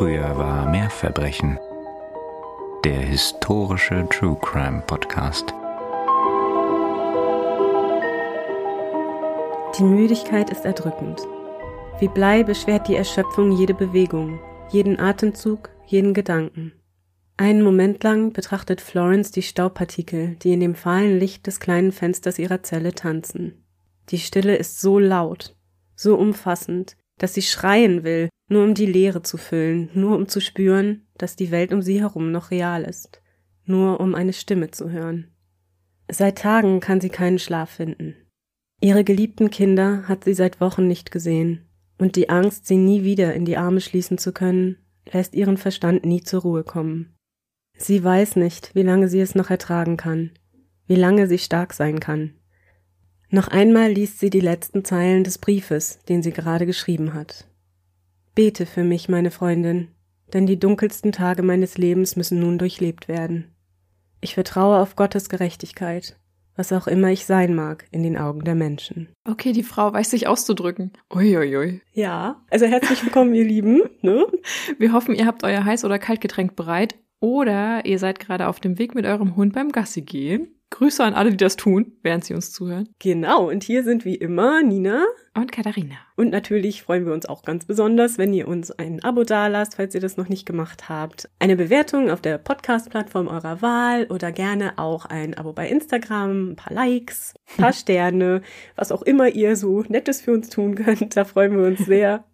Früher war mehr Verbrechen. Der historische True Crime Podcast. Die Müdigkeit ist erdrückend. Wie Blei beschwert die Erschöpfung jede Bewegung, jeden Atemzug, jeden Gedanken. Einen Moment lang betrachtet Florence die Staubpartikel, die in dem fahlen Licht des kleinen Fensters ihrer Zelle tanzen. Die Stille ist so laut, so umfassend, dass sie schreien will, nur um die Leere zu füllen, nur um zu spüren, dass die Welt um sie herum noch real ist, nur um eine Stimme zu hören. Seit Tagen kann sie keinen Schlaf finden. Ihre geliebten Kinder hat sie seit Wochen nicht gesehen, und die Angst, sie nie wieder in die Arme schließen zu können, lässt ihren Verstand nie zur Ruhe kommen. Sie weiß nicht, wie lange sie es noch ertragen kann, wie lange sie stark sein kann. Noch einmal liest sie die letzten Zeilen des Briefes, den sie gerade geschrieben hat. Bete für mich, meine Freundin, denn die dunkelsten Tage meines Lebens müssen nun durchlebt werden. Ich vertraue auf Gottes Gerechtigkeit, was auch immer ich sein mag in den Augen der Menschen. Okay, die Frau weiß sich auszudrücken. Uiuiui. Ja, also herzlich willkommen, ihr Lieben. Ne? Wir hoffen, ihr habt euer Heiß- oder Kaltgetränk bereit oder ihr seid gerade auf dem Weg mit eurem Hund beim Gassi gehen. Grüße an alle, die das tun, während sie uns zuhören. Genau, und hier sind wie immer Nina und Katharina. Und natürlich freuen wir uns auch ganz besonders, wenn ihr uns ein Abo dalasst, falls ihr das noch nicht gemacht habt. Eine Bewertung auf der Podcast-Plattform eurer Wahl oder gerne auch ein Abo bei Instagram, ein paar Likes, ein paar Sterne, was auch immer ihr so Nettes für uns tun könnt. Da freuen wir uns sehr.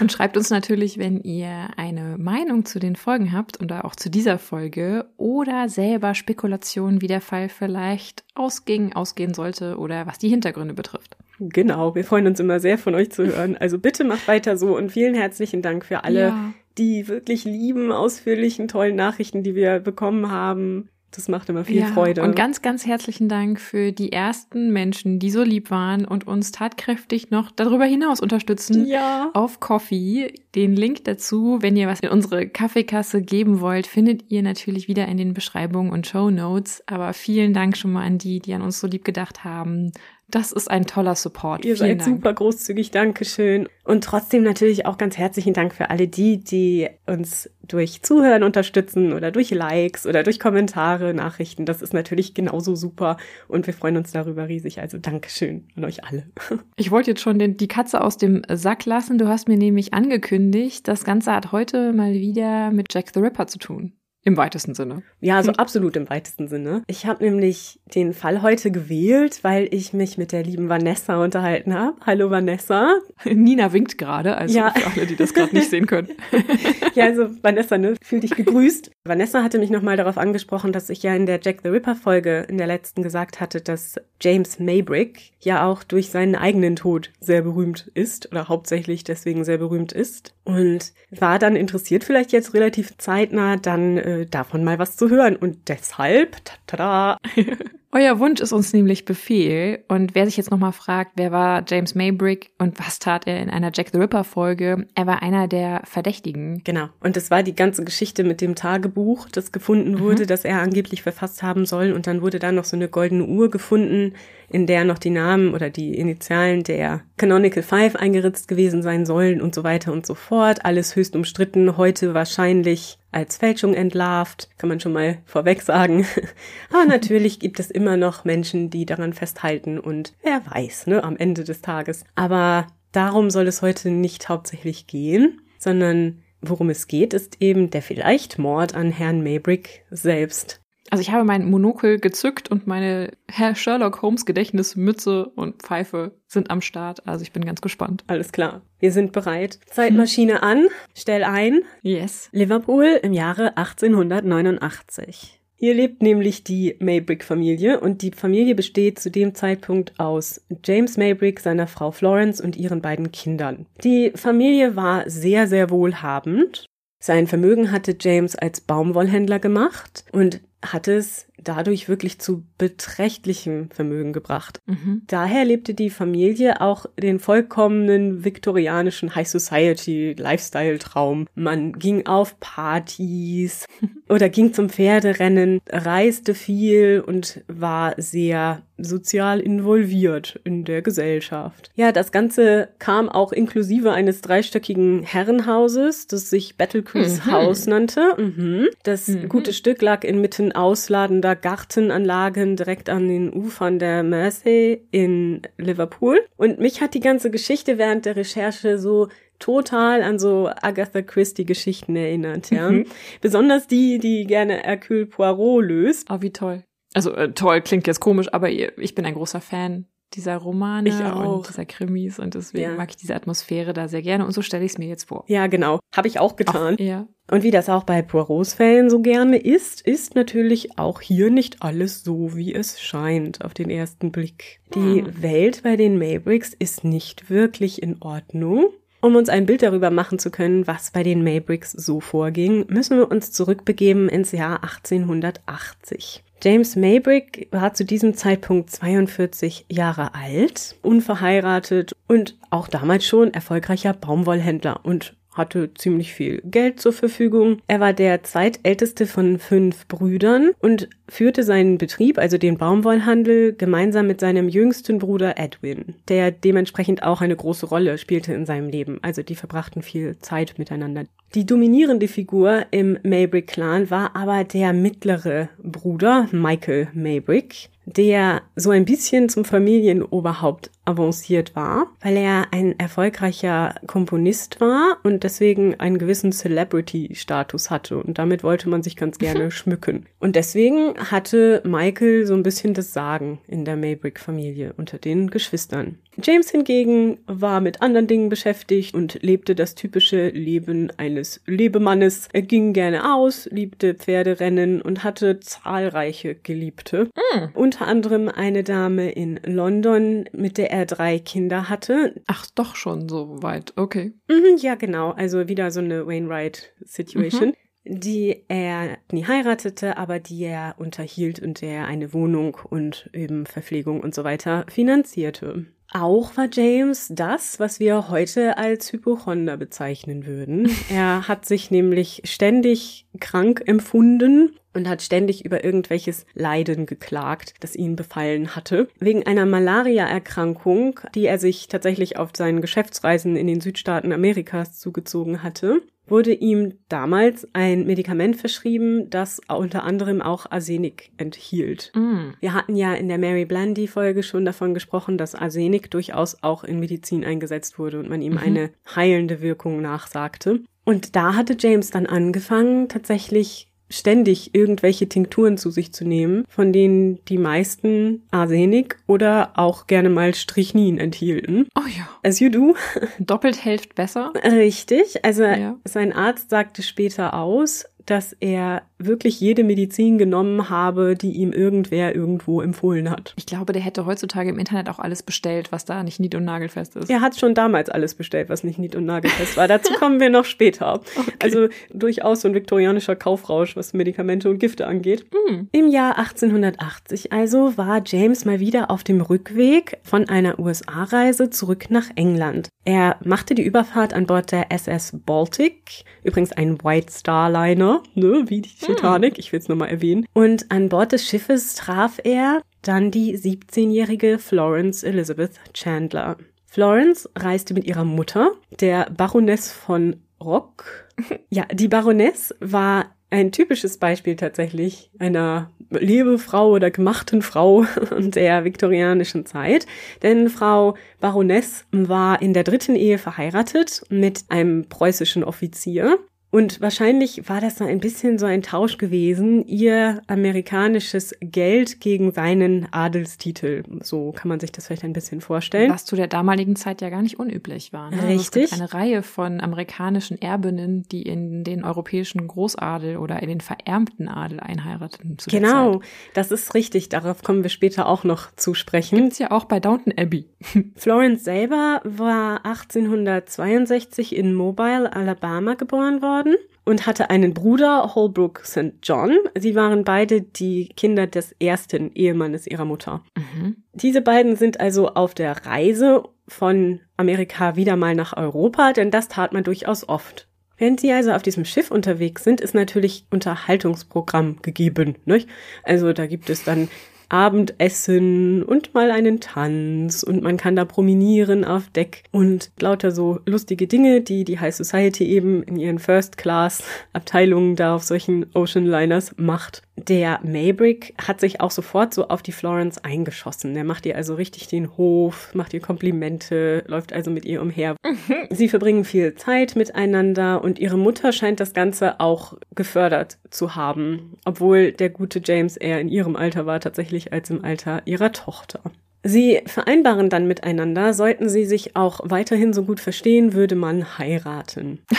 Und schreibt uns natürlich, wenn ihr eine Meinung zu den Folgen habt oder auch zu dieser Folge oder selber Spekulationen, wie der Fall vielleicht ausging, ausgehen sollte oder was die Hintergründe betrifft. Genau, wir freuen uns immer sehr von euch zu hören. Also bitte macht weiter so und vielen herzlichen Dank für alle, ja. die wirklich lieben, ausführlichen, tollen Nachrichten, die wir bekommen haben. Das macht immer viel ja, Freude. Und ganz, ganz herzlichen Dank für die ersten Menschen, die so lieb waren und uns tatkräftig noch darüber hinaus unterstützen. Ja. Auf Coffee. Den Link dazu, wenn ihr was in unsere Kaffeekasse geben wollt, findet ihr natürlich wieder in den Beschreibungen und Show Notes. Aber vielen Dank schon mal an die, die an uns so lieb gedacht haben. Das ist ein toller Support. Ihr Vielen seid Dank. super großzügig, Dankeschön. Und trotzdem natürlich auch ganz herzlichen Dank für alle die, die uns durch Zuhören unterstützen oder durch Likes oder durch Kommentare, Nachrichten. Das ist natürlich genauso super und wir freuen uns darüber riesig. Also Dankeschön an euch alle. Ich wollte jetzt schon den, die Katze aus dem Sack lassen. Du hast mir nämlich angekündigt, das Ganze hat heute mal wieder mit Jack the Ripper zu tun. Im weitesten Sinne. Ja, so absolut im weitesten Sinne. Ich habe nämlich den Fall heute gewählt, weil ich mich mit der lieben Vanessa unterhalten habe. Hallo Vanessa. Nina winkt gerade, also ja. für alle, die das gerade nicht sehen können. ja, also Vanessa, ne, fühl dich gegrüßt. Vanessa hatte mich nochmal darauf angesprochen, dass ich ja in der Jack the Ripper Folge in der letzten gesagt hatte, dass James Maybrick ja auch durch seinen eigenen Tod sehr berühmt ist oder hauptsächlich deswegen sehr berühmt ist und war dann interessiert vielleicht jetzt relativ zeitnah dann äh, davon mal was zu hören. Und deshalb, tada, Euer Wunsch ist uns nämlich Befehl. Und wer sich jetzt nochmal fragt, wer war James Maybrick und was tat er in einer Jack the Ripper Folge? Er war einer der Verdächtigen. Genau. Und das war die ganze Geschichte mit dem Tagebuch, das gefunden mhm. wurde, mhm. das er angeblich verfasst haben soll. Und dann wurde da noch so eine goldene Uhr gefunden, in der noch die Namen oder die Initialen der Canonical Five eingeritzt gewesen sein sollen und so weiter und so fort. Alles höchst umstritten. Heute wahrscheinlich als Fälschung entlarvt, kann man schon mal vorweg sagen. Aber natürlich gibt es immer noch Menschen, die daran festhalten und wer weiß, ne, am Ende des Tages. Aber darum soll es heute nicht hauptsächlich gehen, sondern worum es geht, ist eben der vielleicht Mord an Herrn Maybrick selbst. Also ich habe mein Monokel gezückt und meine Herr Sherlock Holmes Gedächtnismütze und Pfeife sind am Start. Also ich bin ganz gespannt. Alles klar. Wir sind bereit. Zeitmaschine an. Stell ein. Yes. Liverpool im Jahre 1889. Hier lebt nämlich die Maybrick-Familie und die Familie besteht zu dem Zeitpunkt aus James Maybrick, seiner Frau Florence und ihren beiden Kindern. Die Familie war sehr, sehr wohlhabend. Sein Vermögen hatte James als Baumwollhändler gemacht und hat es dadurch wirklich zu beträchtlichem Vermögen gebracht. Mhm. Daher lebte die Familie auch den vollkommenen viktorianischen High Society Lifestyle Traum. Man ging auf Partys oder ging zum Pferderennen, reiste viel und war sehr sozial involviert in der Gesellschaft. Ja, das Ganze kam auch inklusive eines dreistöckigen Herrenhauses, das sich Battle Crease Mhm. Haus nannte. Mhm. Das Mhm. gute Stück lag inmitten ausladender Gartenanlagen direkt an den Ufern der Mersey in Liverpool. Und mich hat die ganze Geschichte während der Recherche so total an so Agatha Christie Geschichten erinnert, ja. Mhm. Besonders die, die gerne Hercule Poirot löst. Oh, wie toll. Also äh, toll klingt jetzt komisch, aber ich bin ein großer Fan dieser Romane und dieser Krimis und deswegen Ja. mag ich diese Atmosphäre da sehr gerne und so stelle ich es mir jetzt vor. Ja, genau. Habe ich auch getan. Auch, ja. Und wie das auch bei Poirots Fällen so gerne ist, ist natürlich auch hier nicht alles so, wie es scheint auf den ersten Blick. Die Hm. Welt bei den Maybricks ist nicht wirklich in Ordnung. Um uns ein Bild darüber machen zu können, was bei den Maybricks so vorging, müssen wir uns zurückbegeben ins Jahr 1880. James Maybrick war zu diesem Zeitpunkt 42 Jahre alt, unverheiratet und auch damals schon erfolgreicher Baumwollhändler und hatte ziemlich viel Geld zur Verfügung. Er war der zweitälteste von fünf Brüdern und führte seinen Betrieb, also den Baumwollhandel, gemeinsam mit seinem jüngsten Bruder Edwin, der dementsprechend auch eine große Rolle spielte in seinem Leben. Also die verbrachten viel Zeit miteinander. Die dominierende Figur im Maybrick-Clan war aber der mittlere Bruder, Michael Maybrick, der so ein bisschen zum Familienoberhaupt avanciert war, weil er ein erfolgreicher Komponist war und deswegen einen gewissen Celebrity-Status hatte. Und damit wollte man sich ganz gerne schmücken. Und deswegen hatte Michael so ein bisschen das Sagen in der Maybrick-Familie unter den Geschwistern. James hingegen war mit anderen Dingen beschäftigt und lebte das typische Leben eines Lebemannes. Er ging gerne aus, liebte Pferderennen und hatte zahlreiche Geliebte. Hm. Unter anderem eine Dame in London, mit der er drei Kinder hatte. Ach, doch schon so weit. Okay. Mhm, ja, genau. Also wieder so eine Wainwright-Situation. Die er nie heiratete, aber die er unterhielt und der er eine Wohnung und eben Verpflegung und so weiter finanzierte. Auch war James das, was wir heute als Hypochonder bezeichnen würden. Er hat sich nämlich ständig krank empfunden und hat ständig über irgendwelches Leiden geklagt, das ihn befallen hatte. Wegen einer Malaria-Erkrankung, die er sich tatsächlich auf seinen Geschäftsreisen in den Südstaaten Amerikas zugezogen hatte, wurde ihm damals ein Medikament verschrieben, das unter anderem auch Arsenik enthielt. Mm. Wir hatten ja in der Mary Blandy Folge schon davon gesprochen, dass Arsenik durchaus auch in Medizin eingesetzt wurde und man ihm Mhm. eine heilende Wirkung nachsagte. Und da hatte James dann angefangen, tatsächlich ständig irgendwelche Tinkturen zu sich zu nehmen, von denen die meisten Arsenik oder auch gerne mal Strychnin enthielten. Oh ja. As you do. Doppelt hilft besser. Richtig. Also Ja. sein Arzt sagte später aus, dass er wirklich jede Medizin genommen habe, die ihm irgendwer irgendwo empfohlen hat. Ich glaube, der hätte heutzutage im Internet auch alles bestellt, was da nicht nied- und nagelfest ist. Er hat schon damals alles bestellt, was nicht nied- und nagelfest war. Dazu kommen wir noch später. Also durchaus so ein viktorianischer Kaufrausch, was Medikamente und Gifte angeht. Hm. Im Jahr 1880 also war James mal wieder auf dem Rückweg von einer USA-Reise zurück nach England. Er machte die Überfahrt an Bord der SS Baltic, übrigens ein White Star Liner, ne, wie die Titanic, ich will es nochmal erwähnen. Und an Bord des Schiffes traf er dann die 17-jährige Florence Elizabeth Chandler. Florence reiste mit ihrer Mutter, der Baroness von Rock. Ja, die Baroness war ein typisches Beispiel tatsächlich einer Lebefrau oder gemachten Frau der viktorianischen Zeit. Denn Frau Baroness war in der dritten Ehe verheiratet mit einem preußischen Offizier. Und wahrscheinlich war das so ein bisschen so ein Tausch gewesen, ihr amerikanisches Geld gegen seinen Adelstitel. So kann man sich das vielleicht ein bisschen vorstellen. Was zu der damaligen Zeit ja gar nicht unüblich war. Ne? Also Richtig. Gibt eine Reihe von amerikanischen Erbinnen, die in den europäischen Großadel oder in den verärmten Adel einheirateten. Genau, das ist richtig. Darauf kommen wir später auch noch zu sprechen. Gibt's ja auch bei Downton Abbey. Florence selber war 1862 in Mobile, Alabama geboren worden. Und hatte einen Bruder, Holbrook St. John. Sie waren beide die Kinder des ersten Ehemannes ihrer Mutter. Mhm. Diese beiden sind also auf der Reise von Amerika wieder mal nach Europa, denn das tat man durchaus oft. Während sie also auf diesem Schiff unterwegs sind, ist natürlich Unterhaltungsprogramm gegeben. Nicht? Also da gibt es dann Abendessen und mal einen Tanz und man kann da promenieren auf Deck und lauter so lustige Dinge, die die High Society eben in ihren First Class Abteilungen da auf solchen Ocean Liners macht. Der Maybrick hat sich auch sofort so auf die Florence eingeschossen. Der macht ihr also richtig den Hof, macht ihr Komplimente, läuft also mit ihr umher. Mhm. Sie verbringen viel Zeit miteinander und ihre Mutter scheint das Ganze auch gefördert zu haben, obwohl der gute James eher in ihrem Alter war tatsächlich als im Alter ihrer Tochter. Sie vereinbaren dann miteinander, sollten sie sich auch weiterhin so gut verstehen, würde man heiraten.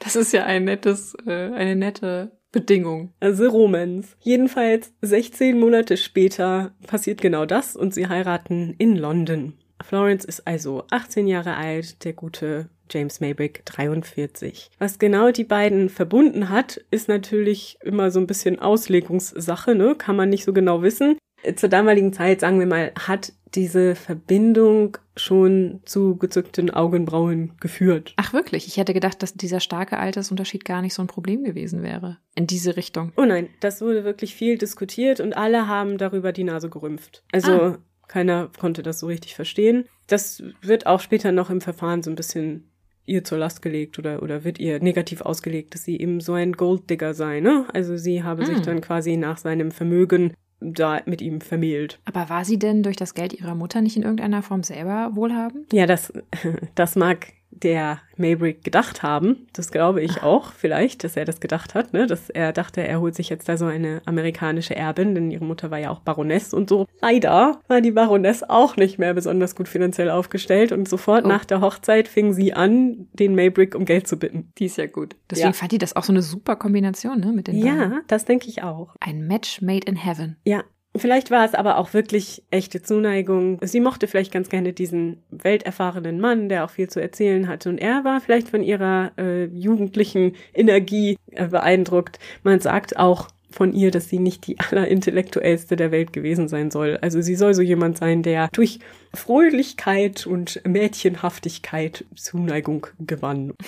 Das ist ja ein nettes, äh, eine nette Bedingung. Also Romans. Jedenfalls 16 Monate später passiert genau das und sie heiraten in London. Florence ist also 18 Jahre alt, der gute James Maybrick 43. Was genau die beiden verbunden hat, ist natürlich immer so ein bisschen Auslegungssache, ne? Kann man nicht so genau wissen. Zur damaligen Zeit, sagen wir mal, hat diese Verbindung schon zu gezückten Augenbrauen geführt. Ach wirklich? Ich hätte gedacht, dass dieser starke Altersunterschied gar nicht so ein Problem gewesen wäre. In diese Richtung. Oh nein, das wurde wirklich viel diskutiert und alle haben darüber die Nase gerümpft. Also ah. keiner konnte das so richtig verstehen. Das wird auch später noch im Verfahren so ein bisschen ihr zur Last gelegt oder, oder wird ihr negativ ausgelegt, dass sie eben so ein Golddigger sei, ne? Also sie habe mm. sich dann quasi nach seinem Vermögen da mit ihm vermählt. Aber war sie denn durch das Geld ihrer Mutter nicht in irgendeiner Form selber wohlhabend? Ja, das, das mag der Maybrick gedacht haben. Das glaube ich auch vielleicht, dass er das gedacht hat, ne? dass er dachte, er holt sich jetzt da so eine amerikanische Erbin, denn ihre Mutter war ja auch Baroness und so. Leider war die Baroness auch nicht mehr besonders gut finanziell aufgestellt und sofort oh. nach der Hochzeit fing sie an, den Maybrick um Geld zu bitten. Die ist ja gut. Deswegen ja. fand die das auch so eine super Kombination, ne, mit den Ja, beiden. das denke ich auch. Ein Match made in heaven. Ja, Vielleicht war es aber auch wirklich echte Zuneigung. Sie mochte vielleicht ganz gerne diesen welterfahrenen Mann, der auch viel zu erzählen hatte. Und er war vielleicht von ihrer äh, jugendlichen Energie äh, beeindruckt. Man sagt auch von ihr, dass sie nicht die allerintellektuellste der Welt gewesen sein soll. Also sie soll so jemand sein, der durch Fröhlichkeit und Mädchenhaftigkeit Zuneigung gewann.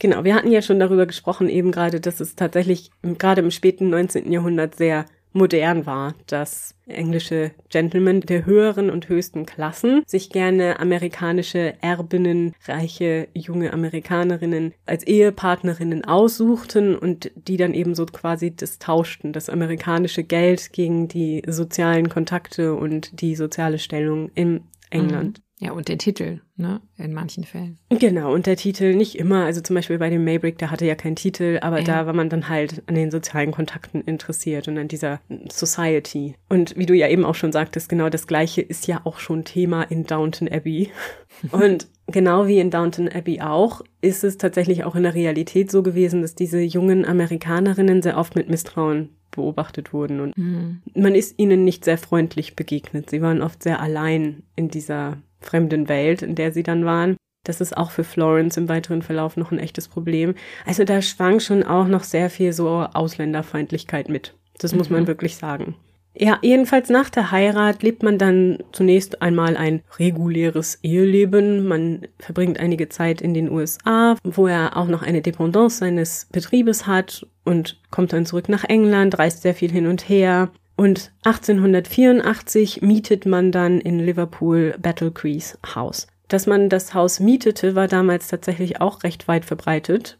Genau, wir hatten ja schon darüber gesprochen, eben gerade, dass es tatsächlich gerade im späten 19. Jahrhundert sehr modern war, dass englische Gentlemen der höheren und höchsten Klassen sich gerne amerikanische Erbinnen, reiche junge Amerikanerinnen als Ehepartnerinnen aussuchten und die dann eben so quasi das tauschten, das amerikanische Geld gegen die sozialen Kontakte und die soziale Stellung in England. Mhm. Ja, und der Titel, ne, in manchen Fällen. Genau, und der Titel nicht immer, also zum Beispiel bei dem Maybrick, der hatte ja keinen Titel, aber ja. da war man dann halt an den sozialen Kontakten interessiert und an dieser Society. Und wie du ja eben auch schon sagtest, genau das Gleiche ist ja auch schon Thema in Downton Abbey. und genau wie in Downton Abbey auch, ist es tatsächlich auch in der Realität so gewesen, dass diese jungen Amerikanerinnen sehr oft mit Misstrauen beobachtet wurden und mhm. man ist ihnen nicht sehr freundlich begegnet. Sie waren oft sehr allein in dieser fremden Welt, in der sie dann waren. Das ist auch für Florence im weiteren Verlauf noch ein echtes Problem. Also da schwang schon auch noch sehr viel so Ausländerfeindlichkeit mit. Das muss man mhm. wirklich sagen. Ja, jedenfalls nach der Heirat lebt man dann zunächst einmal ein reguläres Eheleben. Man verbringt einige Zeit in den USA, wo er auch noch eine Dependance seines Betriebes hat und kommt dann zurück nach England, reist sehr viel hin und her. Und 1884 mietet man dann in Liverpool Battle Crease House. Dass man das Haus mietete, war damals tatsächlich auch recht weit verbreitet,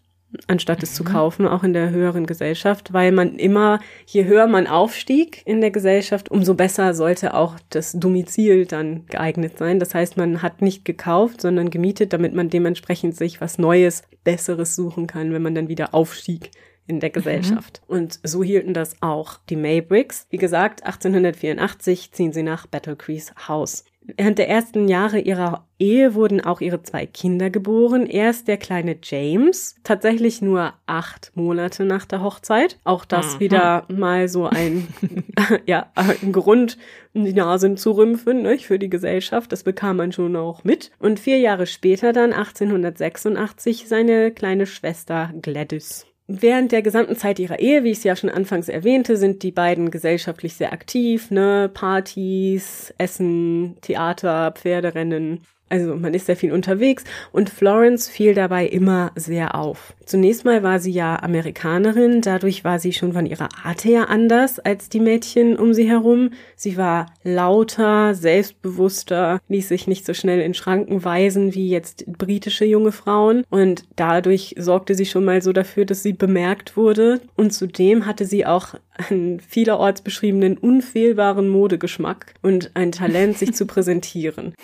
anstatt es mhm. zu kaufen, auch in der höheren Gesellschaft, weil man immer, je höher man aufstieg in der Gesellschaft, umso besser sollte auch das Domizil dann geeignet sein. Das heißt, man hat nicht gekauft, sondern gemietet, damit man dementsprechend sich was Neues, Besseres suchen kann, wenn man dann wieder aufstieg in der Gesellschaft. Mhm. Und so hielten das auch die Maybricks. Wie gesagt, 1884 ziehen sie nach Battle Crease House. Während der ersten Jahre ihrer Ehe wurden auch ihre zwei Kinder geboren. Erst der kleine James, tatsächlich nur acht Monate nach der Hochzeit. Auch das mhm. wieder mal so ein, ja, ein Grund, die Nase zu rümpfen, ne, für die Gesellschaft. Das bekam man schon auch mit. Und vier Jahre später dann, 1886, seine kleine Schwester Gladys. Während der gesamten Zeit ihrer Ehe, wie ich es ja schon anfangs erwähnte, sind die beiden gesellschaftlich sehr aktiv, ne? Partys, Essen, Theater, Pferderennen. Also man ist sehr viel unterwegs und Florence fiel dabei immer sehr auf. Zunächst mal war sie ja Amerikanerin, dadurch war sie schon von ihrer Art her anders als die Mädchen um sie herum. Sie war lauter, selbstbewusster, ließ sich nicht so schnell in Schranken weisen wie jetzt britische junge Frauen und dadurch sorgte sie schon mal so dafür, dass sie bemerkt wurde und zudem hatte sie auch einen vielerorts beschriebenen unfehlbaren Modegeschmack und ein Talent, sich zu präsentieren.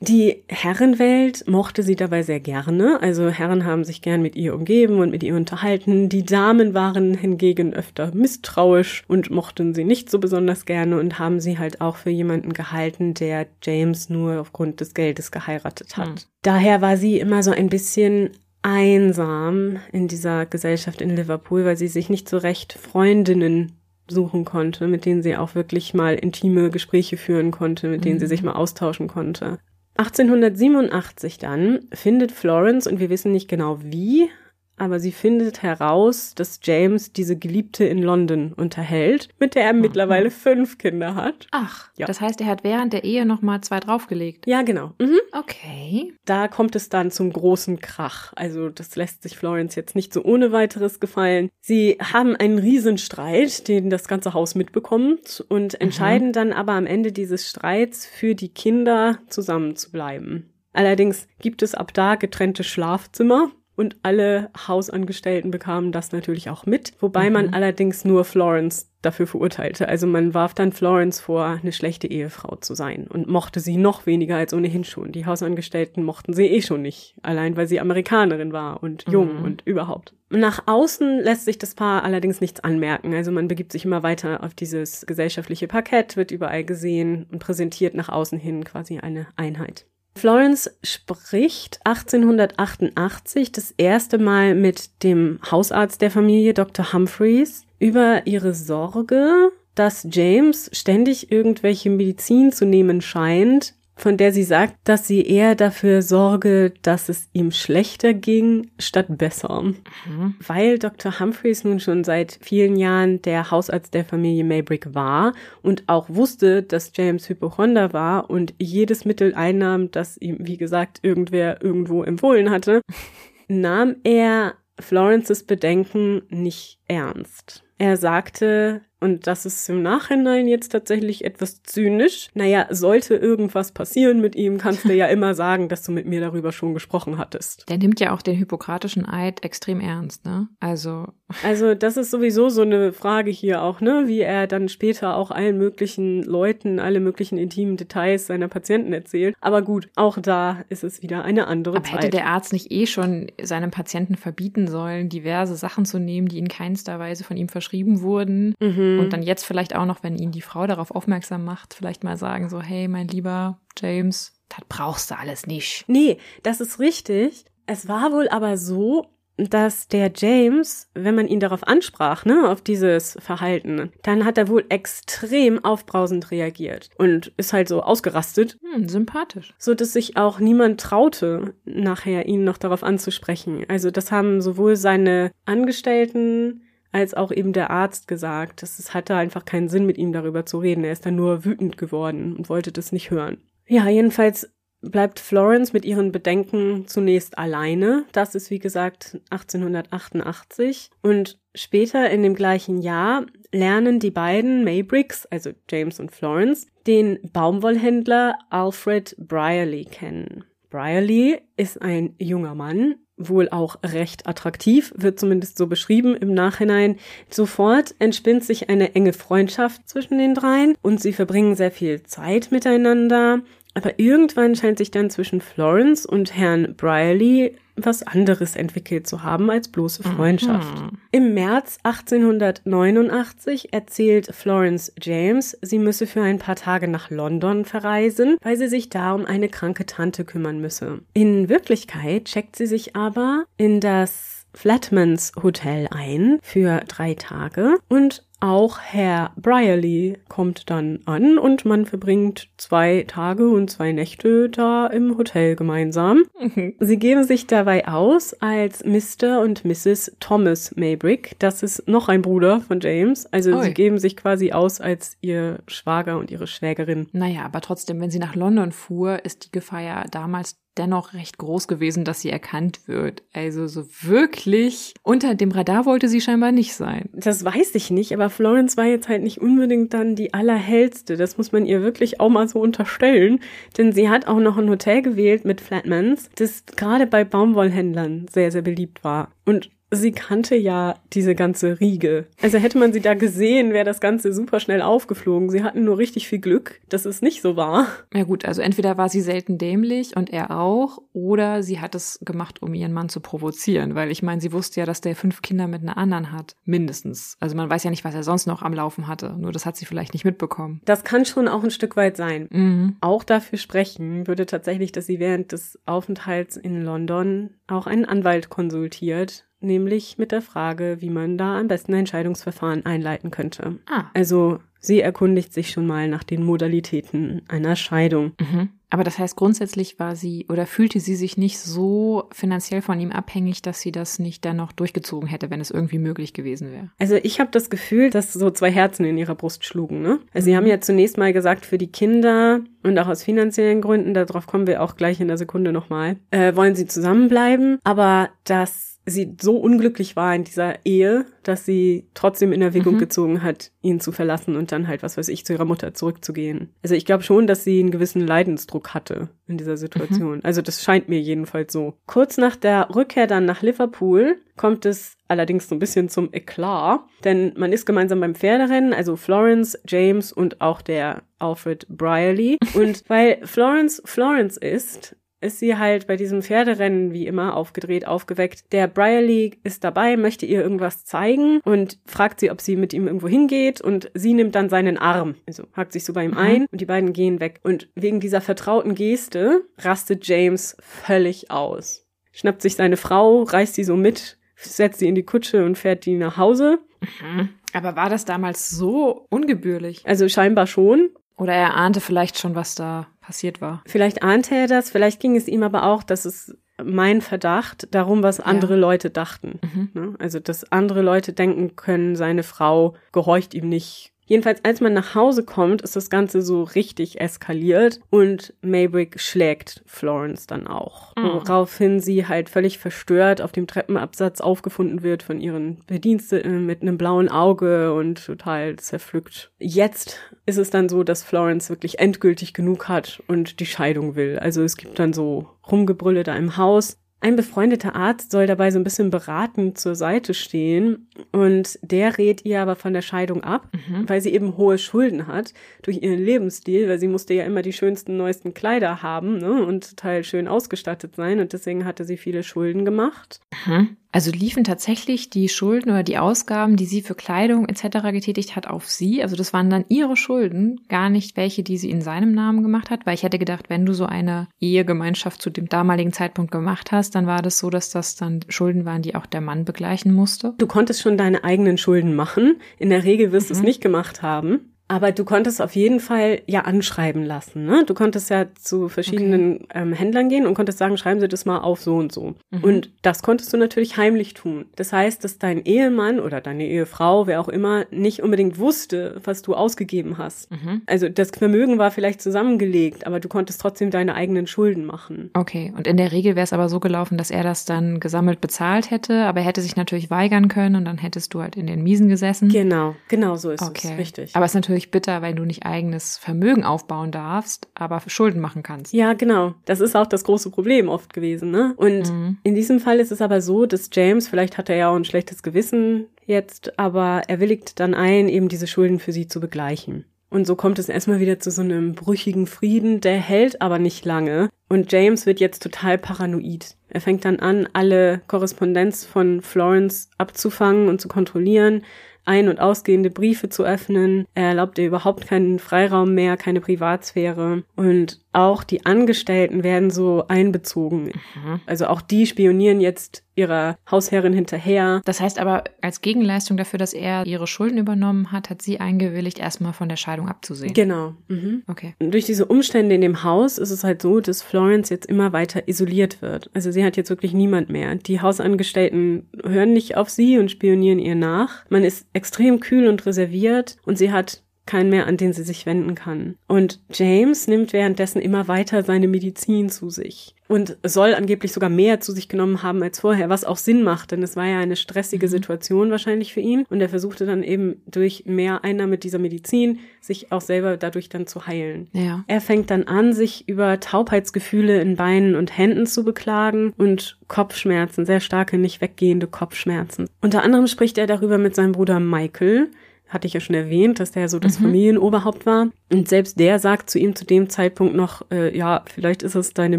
Die Herrenwelt mochte sie dabei sehr gerne, also Herren haben sich gern mit ihr umgeben und mit ihr unterhalten. Die Damen waren hingegen öfter misstrauisch und mochten sie nicht so besonders gerne und haben sie halt auch für jemanden gehalten, der James nur aufgrund des Geldes geheiratet hat. Mhm. Daher war sie immer so ein bisschen einsam in dieser Gesellschaft in Liverpool, weil sie sich nicht so recht Freundinnen suchen konnte, mit denen sie auch wirklich mal intime Gespräche führen konnte, mit denen sie sich mhm. mal austauschen konnte. 1887 dann findet Florence, und wir wissen nicht genau wie, aber sie findet heraus, dass James diese Geliebte in London unterhält, mit der er mhm. mittlerweile fünf Kinder hat. Ach, ja. das heißt, er hat während der Ehe noch mal zwei draufgelegt. Ja, genau. Mhm. Okay. Da kommt es dann zum großen Krach. Also das lässt sich Florence jetzt nicht so ohne weiteres gefallen. Sie haben einen Riesenstreit, den das ganze Haus mitbekommt und mhm. entscheiden mhm. dann aber am Ende dieses Streits für die Kinder zusammenzubleiben. Allerdings gibt es ab da getrennte Schlafzimmer und alle Hausangestellten bekamen das natürlich auch mit, wobei mhm. man allerdings nur Florence dafür verurteilte. Also man warf dann Florence vor, eine schlechte Ehefrau zu sein und mochte sie noch weniger als ohnehin schon. Die Hausangestellten mochten sie eh schon nicht, allein weil sie Amerikanerin war und jung mhm. und überhaupt. Nach außen lässt sich das Paar allerdings nichts anmerken. Also man begibt sich immer weiter auf dieses gesellschaftliche Parkett, wird überall gesehen und präsentiert nach außen hin quasi eine Einheit. Florence spricht 1888 das erste Mal mit dem Hausarzt der Familie, Dr. Humphreys, über ihre Sorge, dass James ständig irgendwelche Medizin zu nehmen scheint, von der sie sagt, dass sie eher dafür sorge, dass es ihm schlechter ging, statt besser. Mhm. Weil Dr. Humphreys nun schon seit vielen Jahren der Hausarzt der Familie Maybrick war und auch wusste, dass James Hypochonder war und jedes Mittel einnahm, das ihm, wie gesagt, irgendwer irgendwo empfohlen hatte, nahm er Florences Bedenken nicht ernst. Er sagte, und das ist im Nachhinein jetzt tatsächlich etwas zynisch. Naja, sollte irgendwas passieren mit ihm, kannst du ja immer sagen, dass du mit mir darüber schon gesprochen hattest. Der nimmt ja auch den hypokratischen Eid extrem ernst, ne? Also. Also, das ist sowieso so eine Frage hier auch, ne? Wie er dann später auch allen möglichen Leuten, alle möglichen intimen Details seiner Patienten erzählt. Aber gut, auch da ist es wieder eine andere Aber Zeit. hätte der Arzt nicht eh schon seinem Patienten verbieten sollen, diverse Sachen zu nehmen, die in keinster Weise von ihm verschrieben wurden? Mhm. Und dann jetzt vielleicht auch noch, wenn ihn die Frau darauf aufmerksam macht, vielleicht mal sagen so, hey, mein lieber James, das brauchst du alles nicht. Nee, das ist richtig. Es war wohl aber so, dass der James, wenn man ihn darauf ansprach, ne, auf dieses Verhalten, dann hat er wohl extrem aufbrausend reagiert und ist halt so ausgerastet. Hm, sympathisch. So dass sich auch niemand traute, nachher ihn noch darauf anzusprechen. Also das haben sowohl seine Angestellten als auch eben der Arzt gesagt, dass es hatte einfach keinen Sinn, mit ihm darüber zu reden. Er ist dann nur wütend geworden und wollte das nicht hören. Ja, jedenfalls bleibt Florence mit ihren Bedenken zunächst alleine. Das ist wie gesagt 1888 und später in dem gleichen Jahr lernen die beiden Maybricks, also James und Florence, den Baumwollhändler Alfred Brierly kennen. Brierly ist ein junger Mann, wohl auch recht attraktiv, wird zumindest so beschrieben im Nachhinein. Sofort entspinnt sich eine enge Freundschaft zwischen den dreien und sie verbringen sehr viel Zeit miteinander. Aber irgendwann scheint sich dann zwischen Florence und Herrn Brierly was anderes entwickelt zu haben als bloße Freundschaft. Mhm. Im März 1889 erzählt Florence James, sie müsse für ein paar Tage nach London verreisen, weil sie sich da um eine kranke Tante kümmern müsse. In Wirklichkeit checkt sie sich aber in das Flatmans Hotel ein für drei Tage und auch Herr Brierly kommt dann an und man verbringt zwei Tage und zwei Nächte da im Hotel gemeinsam. Mhm. Sie geben sich dabei aus als Mr. und Mrs. Thomas Maybrick. Das ist noch ein Bruder von James. Also Oi. sie geben sich quasi aus als ihr Schwager und ihre Schwägerin. Naja, aber trotzdem, wenn sie nach London fuhr, ist die Gefahr ja damals dennoch recht groß gewesen, dass sie erkannt wird. Also so wirklich unter dem Radar wollte sie scheinbar nicht sein. Das weiß ich nicht, aber Florence war jetzt halt nicht unbedingt dann die allerhellste. Das muss man ihr wirklich auch mal so unterstellen. Denn sie hat auch noch ein Hotel gewählt mit Flatmans, das gerade bei Baumwollhändlern sehr, sehr beliebt war. Und sie kannte ja diese ganze Riege. Also hätte man sie da gesehen, wäre das Ganze super schnell aufgeflogen. Sie hatten nur richtig viel Glück, dass es nicht so war. Ja gut, also entweder war sie selten dämlich und er auch, oder sie hat es gemacht, um ihren Mann zu provozieren, weil ich meine, sie wusste ja, dass der fünf Kinder mit einer anderen hat, mindestens. Also man weiß ja nicht, was er sonst noch am Laufen hatte, nur das hat sie vielleicht nicht mitbekommen. Das kann schon auch ein Stück weit sein. Mhm. Auch dafür sprechen würde tatsächlich, dass sie während des Aufenthalts in London auch einen Anwalt konsultiert nämlich mit der Frage, wie man da am besten Entscheidungsverfahren einleiten könnte. Ah. Also sie erkundigt sich schon mal nach den Modalitäten einer Scheidung. Mhm. Aber das heißt, grundsätzlich war sie oder fühlte sie sich nicht so finanziell von ihm abhängig, dass sie das nicht dann noch durchgezogen hätte, wenn es irgendwie möglich gewesen wäre. Also ich habe das Gefühl, dass so zwei Herzen in ihrer Brust schlugen. Ne? Also sie haben ja zunächst mal gesagt, für die Kinder und auch aus finanziellen Gründen, darauf kommen wir auch gleich in der Sekunde nochmal, äh, wollen sie zusammenbleiben. Aber das sie so unglücklich war in dieser Ehe, dass sie trotzdem in Erwägung mhm. gezogen hat, ihn zu verlassen und dann halt, was weiß ich, zu ihrer Mutter zurückzugehen. Also ich glaube schon, dass sie einen gewissen Leidensdruck hatte in dieser Situation. Mhm. Also das scheint mir jedenfalls so. Kurz nach der Rückkehr dann nach Liverpool kommt es allerdings so ein bisschen zum Eklat, denn man ist gemeinsam beim Pferderennen, also Florence, James und auch der Alfred Brierly. Und weil Florence Florence ist, ist sie halt bei diesem Pferderennen wie immer aufgedreht, aufgeweckt. Der Briarly ist dabei, möchte ihr irgendwas zeigen und fragt sie, ob sie mit ihm irgendwo hingeht und sie nimmt dann seinen Arm, also hakt sich so bei ihm mhm. ein und die beiden gehen weg. Und wegen dieser vertrauten Geste rastet James völlig aus. Schnappt sich seine Frau, reißt sie so mit, setzt sie in die Kutsche und fährt die nach Hause. Mhm. Aber war das damals so ungebührlich? Also scheinbar schon. Oder er ahnte vielleicht schon, was da passiert war. Vielleicht ahnte er das, vielleicht ging es ihm aber auch, dass es mein Verdacht darum, was andere ja. Leute dachten. Mhm. Ne? Also, dass andere Leute denken können, seine Frau gehorcht ihm nicht Jedenfalls, als man nach Hause kommt, ist das Ganze so richtig eskaliert und Maybrick schlägt Florence dann auch. Mhm. Woraufhin sie halt völlig verstört auf dem Treppenabsatz aufgefunden wird von ihren Bediensteten mit einem blauen Auge und total zerpflückt. Jetzt ist es dann so, dass Florence wirklich endgültig genug hat und die Scheidung will. Also es gibt dann so Rumgebrülle da im Haus. Ein befreundeter Arzt soll dabei so ein bisschen beratend zur Seite stehen und der rät ihr aber von der Scheidung ab, mhm. weil sie eben hohe Schulden hat durch ihren Lebensstil, weil sie musste ja immer die schönsten, neuesten Kleider haben ne, und total schön ausgestattet sein und deswegen hatte sie viele Schulden gemacht. Mhm. Also liefen tatsächlich die Schulden oder die Ausgaben, die sie für Kleidung etc. getätigt hat, auf sie. Also das waren dann ihre Schulden, gar nicht welche, die sie in seinem Namen gemacht hat. Weil ich hätte gedacht, wenn du so eine Ehegemeinschaft zu dem damaligen Zeitpunkt gemacht hast, dann war das so, dass das dann Schulden waren, die auch der Mann begleichen musste. Du konntest schon deine eigenen Schulden machen. In der Regel wirst du es mhm. nicht gemacht haben. Aber du konntest auf jeden Fall ja anschreiben lassen. Ne? Du konntest ja zu verschiedenen okay. ähm, Händlern gehen und konntest sagen, schreiben Sie das mal auf so und so. Mhm. Und das konntest du natürlich heimlich tun. Das heißt, dass dein Ehemann oder deine Ehefrau, wer auch immer, nicht unbedingt wusste, was du ausgegeben hast. Mhm. Also das Vermögen war vielleicht zusammengelegt, aber du konntest trotzdem deine eigenen Schulden machen. Okay, und in der Regel wäre es aber so gelaufen, dass er das dann gesammelt bezahlt hätte, aber er hätte sich natürlich weigern können und dann hättest du halt in den Miesen gesessen. Genau, genau so ist okay. es, richtig. Aber es ist natürlich natürlich bitter, weil du nicht eigenes Vermögen aufbauen darfst, aber Schulden machen kannst. Ja, genau. Das ist auch das große Problem oft gewesen, ne? Und mhm. in diesem Fall ist es aber so, dass James, vielleicht hat er ja auch ein schlechtes Gewissen jetzt, aber er willigt dann ein, eben diese Schulden für sie zu begleichen. Und so kommt es erstmal wieder zu so einem brüchigen Frieden, der hält aber nicht lange. Und James wird jetzt total paranoid. Er fängt dann an, alle Korrespondenz von Florence abzufangen und zu kontrollieren ein- und ausgehende Briefe zu öffnen. Er erlaubt ihr überhaupt keinen Freiraum mehr, keine Privatsphäre. Und auch die Angestellten werden so einbezogen. Mhm. Also auch die spionieren jetzt ihrer Hausherrin hinterher. Das heißt aber, als Gegenleistung dafür, dass er ihre Schulden übernommen hat, hat sie eingewilligt, erstmal von der Scheidung abzusehen. Genau. Mhm. Okay. Und durch diese Umstände in dem Haus ist es halt so, dass Florence jetzt immer weiter isoliert wird. Also sie hat jetzt wirklich niemand mehr. Die Hausangestellten hören nicht auf sie und spionieren ihr nach. Man ist extrem kühl und reserviert und sie hat keinen mehr, an den sie sich wenden kann. Und James nimmt währenddessen immer weiter seine Medizin zu sich und soll angeblich sogar mehr zu sich genommen haben als vorher, was auch Sinn macht, denn es war ja eine stressige mhm. Situation wahrscheinlich für ihn und er versuchte dann eben durch mehr Einnahme dieser Medizin sich auch selber dadurch dann zu heilen. Ja. Er fängt dann an, sich über Taubheitsgefühle in Beinen und Händen zu beklagen und Kopfschmerzen, sehr starke, nicht weggehende Kopfschmerzen. Unter anderem spricht er darüber mit seinem Bruder Michael, hatte ich ja schon erwähnt, dass der so das mhm. Familienoberhaupt war. Und selbst der sagt zu ihm zu dem Zeitpunkt noch, äh, ja, vielleicht ist es deine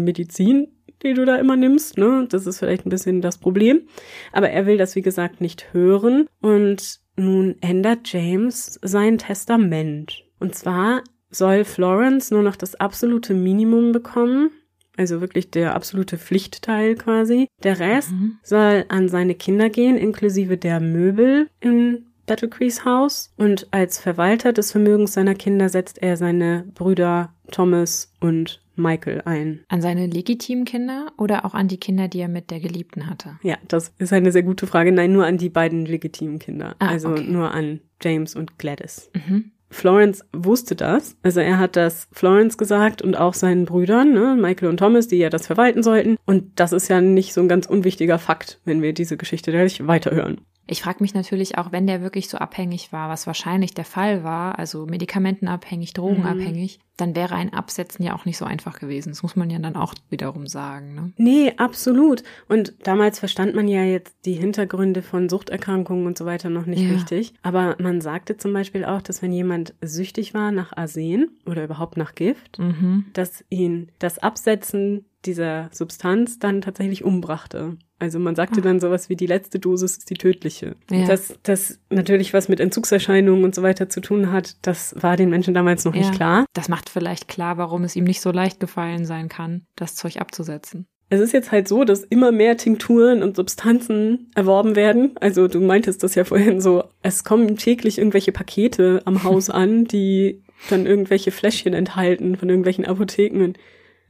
Medizin, die du da immer nimmst, ne? Das ist vielleicht ein bisschen das Problem. Aber er will das, wie gesagt, nicht hören. Und nun ändert James sein Testament. Und zwar soll Florence nur noch das absolute Minimum bekommen. Also wirklich der absolute Pflichtteil quasi. Der Rest mhm. soll an seine Kinder gehen, inklusive der Möbel in Battlecrease Haus und als Verwalter des Vermögens seiner Kinder setzt er seine Brüder Thomas und Michael ein. An seine legitimen Kinder oder auch an die Kinder, die er mit der Geliebten hatte? Ja, das ist eine sehr gute Frage. Nein, nur an die beiden legitimen Kinder. Ah, also okay. nur an James und Gladys. Mhm. Florence wusste das. Also er hat das Florence gesagt und auch seinen Brüdern, ne, Michael und Thomas, die ja das verwalten sollten. Und das ist ja nicht so ein ganz unwichtiger Fakt, wenn wir diese Geschichte gleich weiterhören. Ich frage mich natürlich auch, wenn der wirklich so abhängig war, was wahrscheinlich der Fall war, also medikamentenabhängig, drogenabhängig, mhm. dann wäre ein Absetzen ja auch nicht so einfach gewesen. Das muss man ja dann auch wiederum sagen. Ne? Nee, absolut. Und damals verstand man ja jetzt die Hintergründe von Suchterkrankungen und so weiter noch nicht ja. richtig. Aber man sagte zum Beispiel auch, dass wenn jemand süchtig war nach Arsen oder überhaupt nach Gift, mhm. dass ihn das Absetzen dieser Substanz dann tatsächlich umbrachte. Also man sagte dann sowas wie die letzte Dosis ist die tödliche. Ja. Dass das natürlich was mit Entzugserscheinungen und so weiter zu tun hat, das war den Menschen damals noch ja. nicht klar. Das macht vielleicht klar, warum es ihm nicht so leicht gefallen sein kann, das Zeug abzusetzen. Es ist jetzt halt so, dass immer mehr Tinkturen und Substanzen erworben werden. Also du meintest das ja vorhin so, es kommen täglich irgendwelche Pakete am Haus an, die dann irgendwelche Fläschchen enthalten von irgendwelchen Apotheken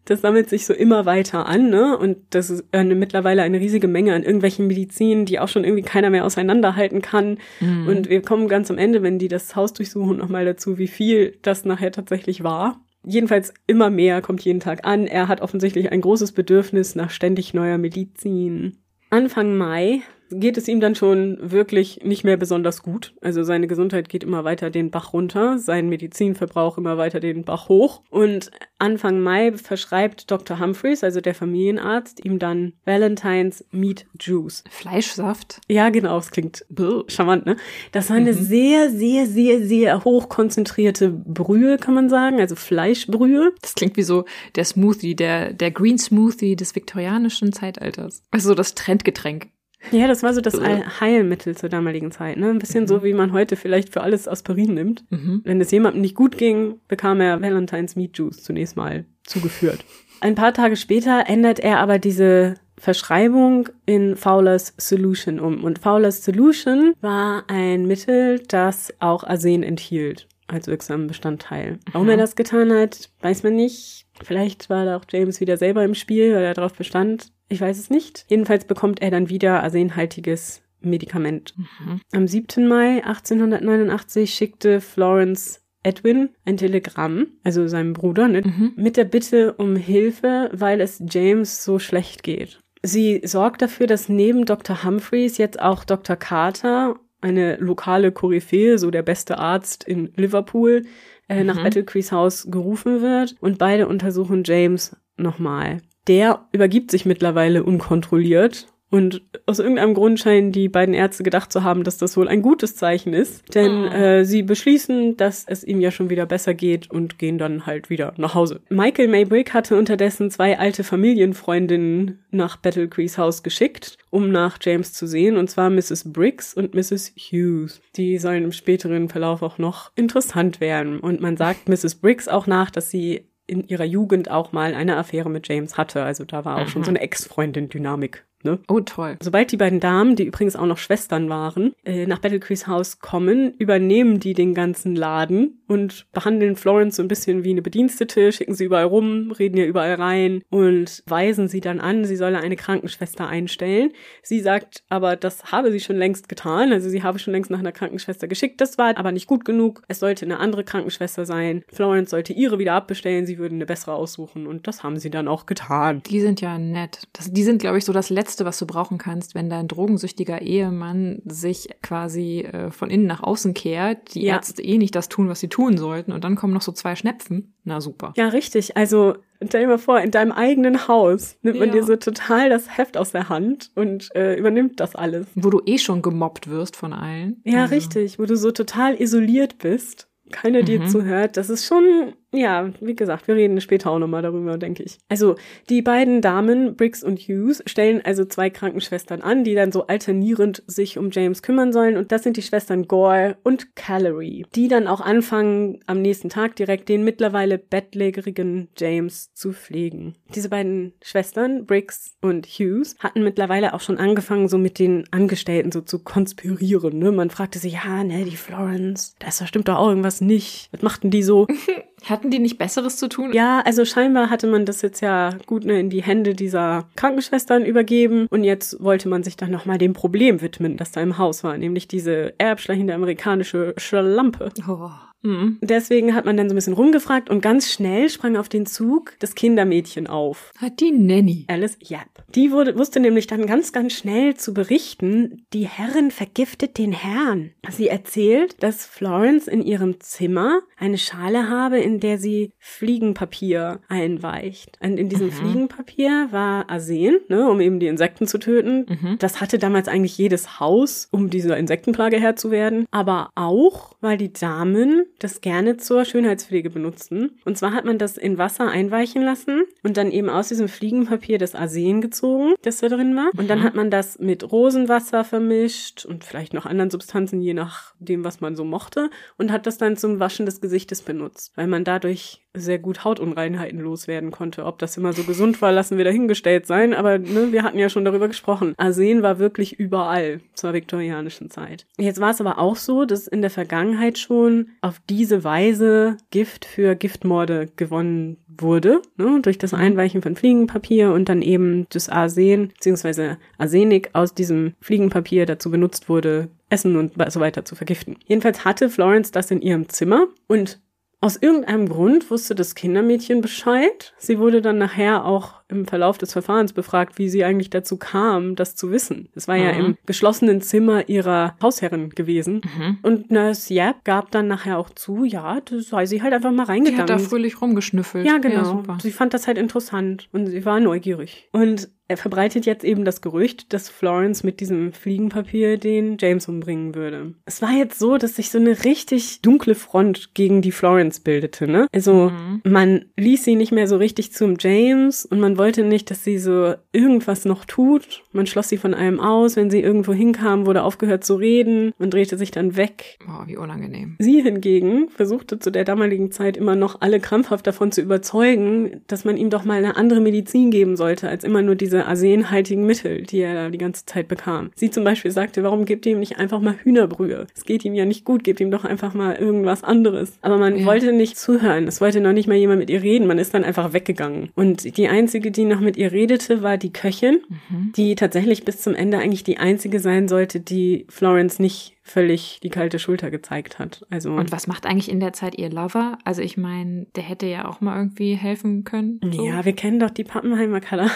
das sammelt sich so immer weiter an, ne? Und das ist eine, mittlerweile eine riesige Menge an irgendwelchen Medizinen, die auch schon irgendwie keiner mehr auseinanderhalten kann. Mhm. Und wir kommen ganz am Ende, wenn die das Haus durchsuchen, nochmal dazu, wie viel das nachher tatsächlich war. Jedenfalls immer mehr kommt jeden Tag an. Er hat offensichtlich ein großes Bedürfnis nach ständig neuer Medizin. Anfang Mai geht es ihm dann schon wirklich nicht mehr besonders gut. Also seine Gesundheit geht immer weiter den Bach runter, sein Medizinverbrauch immer weiter den Bach hoch. Und Anfang Mai verschreibt Dr. Humphreys, also der Familienarzt, ihm dann Valentines Meat Juice. Fleischsaft? Ja, genau, es klingt charmant, ne? Das war eine mhm. sehr, sehr, sehr, sehr hochkonzentrierte Brühe, kann man sagen, also Fleischbrühe. Das klingt wie so der Smoothie, der, der Green Smoothie des viktorianischen Zeitalters. Also das Trendgetränk. Ja, das war so das Heilmittel zur damaligen Zeit, ne? Ein bisschen mhm. so, wie man heute vielleicht für alles Aspirin nimmt. Mhm. Wenn es jemandem nicht gut ging, bekam er Valentine's Meat Juice zunächst mal zugeführt. Ein paar Tage später ändert er aber diese Verschreibung in Fowler's Solution um. Und Fowler's Solution war ein Mittel, das auch Arsen enthielt als wirksamen Bestandteil. Warum er das getan hat, weiß man nicht. Vielleicht war da auch James wieder selber im Spiel, weil er darauf bestand. Ich weiß es nicht. Jedenfalls bekommt er dann wieder arsenhaltiges Medikament. Mhm. Am 7. Mai 1889 schickte Florence Edwin ein Telegramm, also seinem Bruder, ne, mhm. mit der Bitte um Hilfe, weil es James so schlecht geht. Sie sorgt dafür, dass neben Dr. Humphreys jetzt auch Dr. Carter, eine lokale Koryphäe, so der beste Arzt in Liverpool, äh, mhm. nach Battlecrease Haus gerufen wird und beide untersuchen James nochmal der übergibt sich mittlerweile unkontrolliert. Und aus irgendeinem Grund scheinen die beiden Ärzte gedacht zu haben, dass das wohl ein gutes Zeichen ist. Denn oh. äh, sie beschließen, dass es ihm ja schon wieder besser geht und gehen dann halt wieder nach Hause. Michael Maybrick hatte unterdessen zwei alte Familienfreundinnen nach Battle Crease Haus geschickt, um nach James zu sehen, und zwar Mrs. Briggs und Mrs. Hughes. Die sollen im späteren Verlauf auch noch interessant werden. Und man sagt Mrs. Briggs auch nach, dass sie in ihrer Jugend auch mal eine Affäre mit James hatte. Also da war auch mhm. schon so eine Ex-Freundin-Dynamik Ne? Oh, toll. Sobald die beiden Damen, die übrigens auch noch Schwestern waren, äh, nach Battlecrease Haus kommen, übernehmen die den ganzen Laden und behandeln Florence so ein bisschen wie eine Bedienstete, schicken sie überall rum, reden ihr überall rein und weisen sie dann an, sie solle eine Krankenschwester einstellen. Sie sagt aber, das habe sie schon längst getan, also sie habe schon längst nach einer Krankenschwester geschickt, das war aber nicht gut genug, es sollte eine andere Krankenschwester sein. Florence sollte ihre wieder abbestellen, sie würden eine bessere aussuchen und das haben sie dann auch getan. Die sind ja nett. Das, die sind, glaube ich, so das letzte Letzte, was du brauchen kannst, wenn dein drogensüchtiger Ehemann sich quasi äh, von innen nach außen kehrt, die ja. Ärzte eh nicht das tun, was sie tun sollten, und dann kommen noch so zwei Schnepfen. Na super. Ja, richtig. Also stell dir mal vor, in deinem eigenen Haus nimmt man ja. dir so total das Heft aus der Hand und äh, übernimmt das alles. Wo du eh schon gemobbt wirst von allen. Ja, also. richtig. Wo du so total isoliert bist keiner dir mhm. zuhört. Das ist schon ja, wie gesagt, wir reden später auch nochmal darüber, denke ich. Also, die beiden Damen, Briggs und Hughes, stellen also zwei Krankenschwestern an, die dann so alternierend sich um James kümmern sollen. Und das sind die Schwestern Gore und Callery, die dann auch anfangen, am nächsten Tag direkt den mittlerweile bettlägerigen James zu pflegen. Diese beiden Schwestern, Briggs und Hughes, hatten mittlerweile auch schon angefangen, so mit den Angestellten so zu konspirieren. Ne? Man fragte sich, ja, ne, die Florence, da ist doch stimmt doch auch irgendwas nicht. Was machten die so? Hatten die nicht Besseres zu tun? Ja, also scheinbar hatte man das jetzt ja gut ne, in die Hände dieser Krankenschwestern übergeben und jetzt wollte man sich dann nochmal dem Problem widmen, das da im Haus war, nämlich diese erbschleichende amerikanische Schlampe. Oh. Mhm. Deswegen hat man dann so ein bisschen rumgefragt und ganz schnell sprang auf den Zug das Kindermädchen auf. Hat die Nanny. Alice Yap. Die wurde, wusste nämlich dann ganz, ganz schnell zu berichten, die Herrin vergiftet den Herrn. Sie erzählt, dass Florence in ihrem Zimmer eine Schale habe, in der sie Fliegenpapier einweicht. Und in diesem mhm. Fliegenpapier war Arsen, ne, um eben die Insekten zu töten. Mhm. Das hatte damals eigentlich jedes Haus, um dieser Insektenplage Herr zu werden. Aber auch, weil die Damen das gerne zur Schönheitspflege benutzten. Und zwar hat man das in Wasser einweichen lassen und dann eben aus diesem Fliegenpapier das Arsen gezogen, das da drin war. Und dann mhm. hat man das mit Rosenwasser vermischt und vielleicht noch anderen Substanzen, je nachdem, was man so mochte, und hat das dann zum Waschen des Gesichtes benutzt, weil man dadurch sehr gut Hautunreinheiten loswerden konnte. Ob das immer so gesund war, lassen wir dahingestellt sein, aber ne, wir hatten ja schon darüber gesprochen. Arsen war wirklich überall zur viktorianischen Zeit. Jetzt war es aber auch so, dass in der Vergangenheit schon auf diese Weise Gift für Giftmorde gewonnen wurde, ne, durch das. Einweichen von Fliegenpapier und dann eben das Arsen bzw. Arsenik aus diesem Fliegenpapier dazu benutzt wurde, Essen und so weiter zu vergiften. Jedenfalls hatte Florence das in ihrem Zimmer und aus irgendeinem Grund wusste das Kindermädchen Bescheid. Sie wurde dann nachher auch im Verlauf des Verfahrens befragt, wie sie eigentlich dazu kam, das zu wissen. Es war mhm. ja im geschlossenen Zimmer ihrer Hausherrin gewesen. Mhm. Und Nurse Yap gab dann nachher auch zu, ja, da sei sie halt einfach mal reingegangen. Die hat da fröhlich rumgeschnüffelt. Ja, genau. Ja, sie fand das halt interessant und sie war neugierig. Und er verbreitet jetzt eben das Gerücht, dass Florence mit diesem Fliegenpapier den James umbringen würde. Es war jetzt so, dass sich so eine richtig dunkle Front gegen die Florence bildete, ne? Also mhm. man ließ sie nicht mehr so richtig zum James und man wollte nicht, dass sie so irgendwas noch tut. Man schloss sie von allem aus. Wenn sie irgendwo hinkam, wurde aufgehört zu reden und drehte sich dann weg. Oh, wie unangenehm. Sie hingegen versuchte zu der damaligen Zeit immer noch alle krampfhaft davon zu überzeugen, dass man ihm doch mal eine andere Medizin geben sollte, als immer nur diese diese arsenhaltigen Mittel, die er da die ganze Zeit bekam. Sie zum Beispiel sagte, warum gebt ihr ihm nicht einfach mal Hühnerbrühe? Es geht ihm ja nicht gut, gebt ihm doch einfach mal irgendwas anderes. Aber man ja. wollte nicht zuhören. Es wollte noch nicht mal jemand mit ihr reden. Man ist dann einfach weggegangen. Und die einzige, die noch mit ihr redete, war die Köchin, mhm. die tatsächlich bis zum Ende eigentlich die einzige sein sollte, die Florence nicht völlig die kalte Schulter gezeigt hat. Also und was macht eigentlich in der Zeit ihr Lover? Also ich meine, der hätte ja auch mal irgendwie helfen können. So. Ja, wir kennen doch die Pappenheimer Kaller.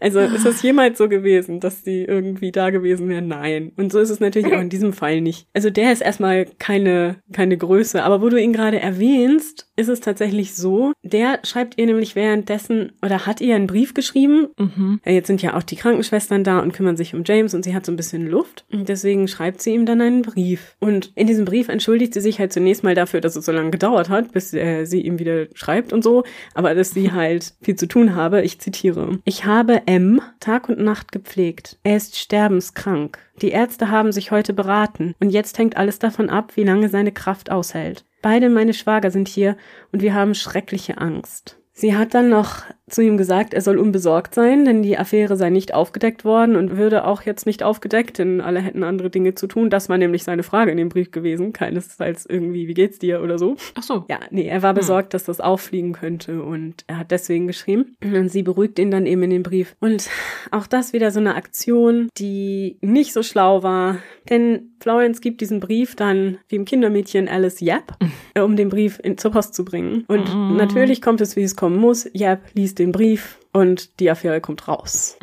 Also ist es jemals so gewesen, dass die irgendwie da gewesen wären? Nein. Und so ist es natürlich auch in diesem Fall nicht. Also der ist erstmal keine keine Größe. Aber wo du ihn gerade erwähnst, ist es tatsächlich so. Der schreibt ihr nämlich währenddessen oder hat ihr einen Brief geschrieben. Mhm. Jetzt sind ja auch die Krankenschwestern da und kümmern sich um James und sie hat so ein bisschen Luft. Und deswegen schreibt sie ihm dann ein einen Brief. Und in diesem Brief entschuldigt sie sich halt zunächst mal dafür, dass es so lange gedauert hat, bis äh, sie ihm wieder schreibt und so, aber dass sie halt viel zu tun habe. Ich zitiere. Ich habe M Tag und Nacht gepflegt. Er ist sterbenskrank. Die Ärzte haben sich heute beraten und jetzt hängt alles davon ab, wie lange seine Kraft aushält. Beide meine Schwager sind hier und wir haben schreckliche Angst. Sie hat dann noch zu ihm gesagt, er soll unbesorgt sein, denn die Affäre sei nicht aufgedeckt worden und würde auch jetzt nicht aufgedeckt, denn alle hätten andere Dinge zu tun. Das war nämlich seine Frage in dem Brief gewesen. Keinesfalls irgendwie, wie geht's dir oder so. Ach so. Ja, nee, er war Hm. besorgt, dass das auffliegen könnte und er hat deswegen geschrieben. Und sie beruhigt ihn dann eben in dem Brief. Und auch das wieder so eine Aktion, die nicht so schlau war, denn Florence gibt diesen Brief dann dem Kindermädchen Alice Yap, äh, um den Brief in, zur Post zu bringen. Und Mhm. natürlich kommt es, wie es kommen muss. Yap liest den Brief und die Affäre kommt raus.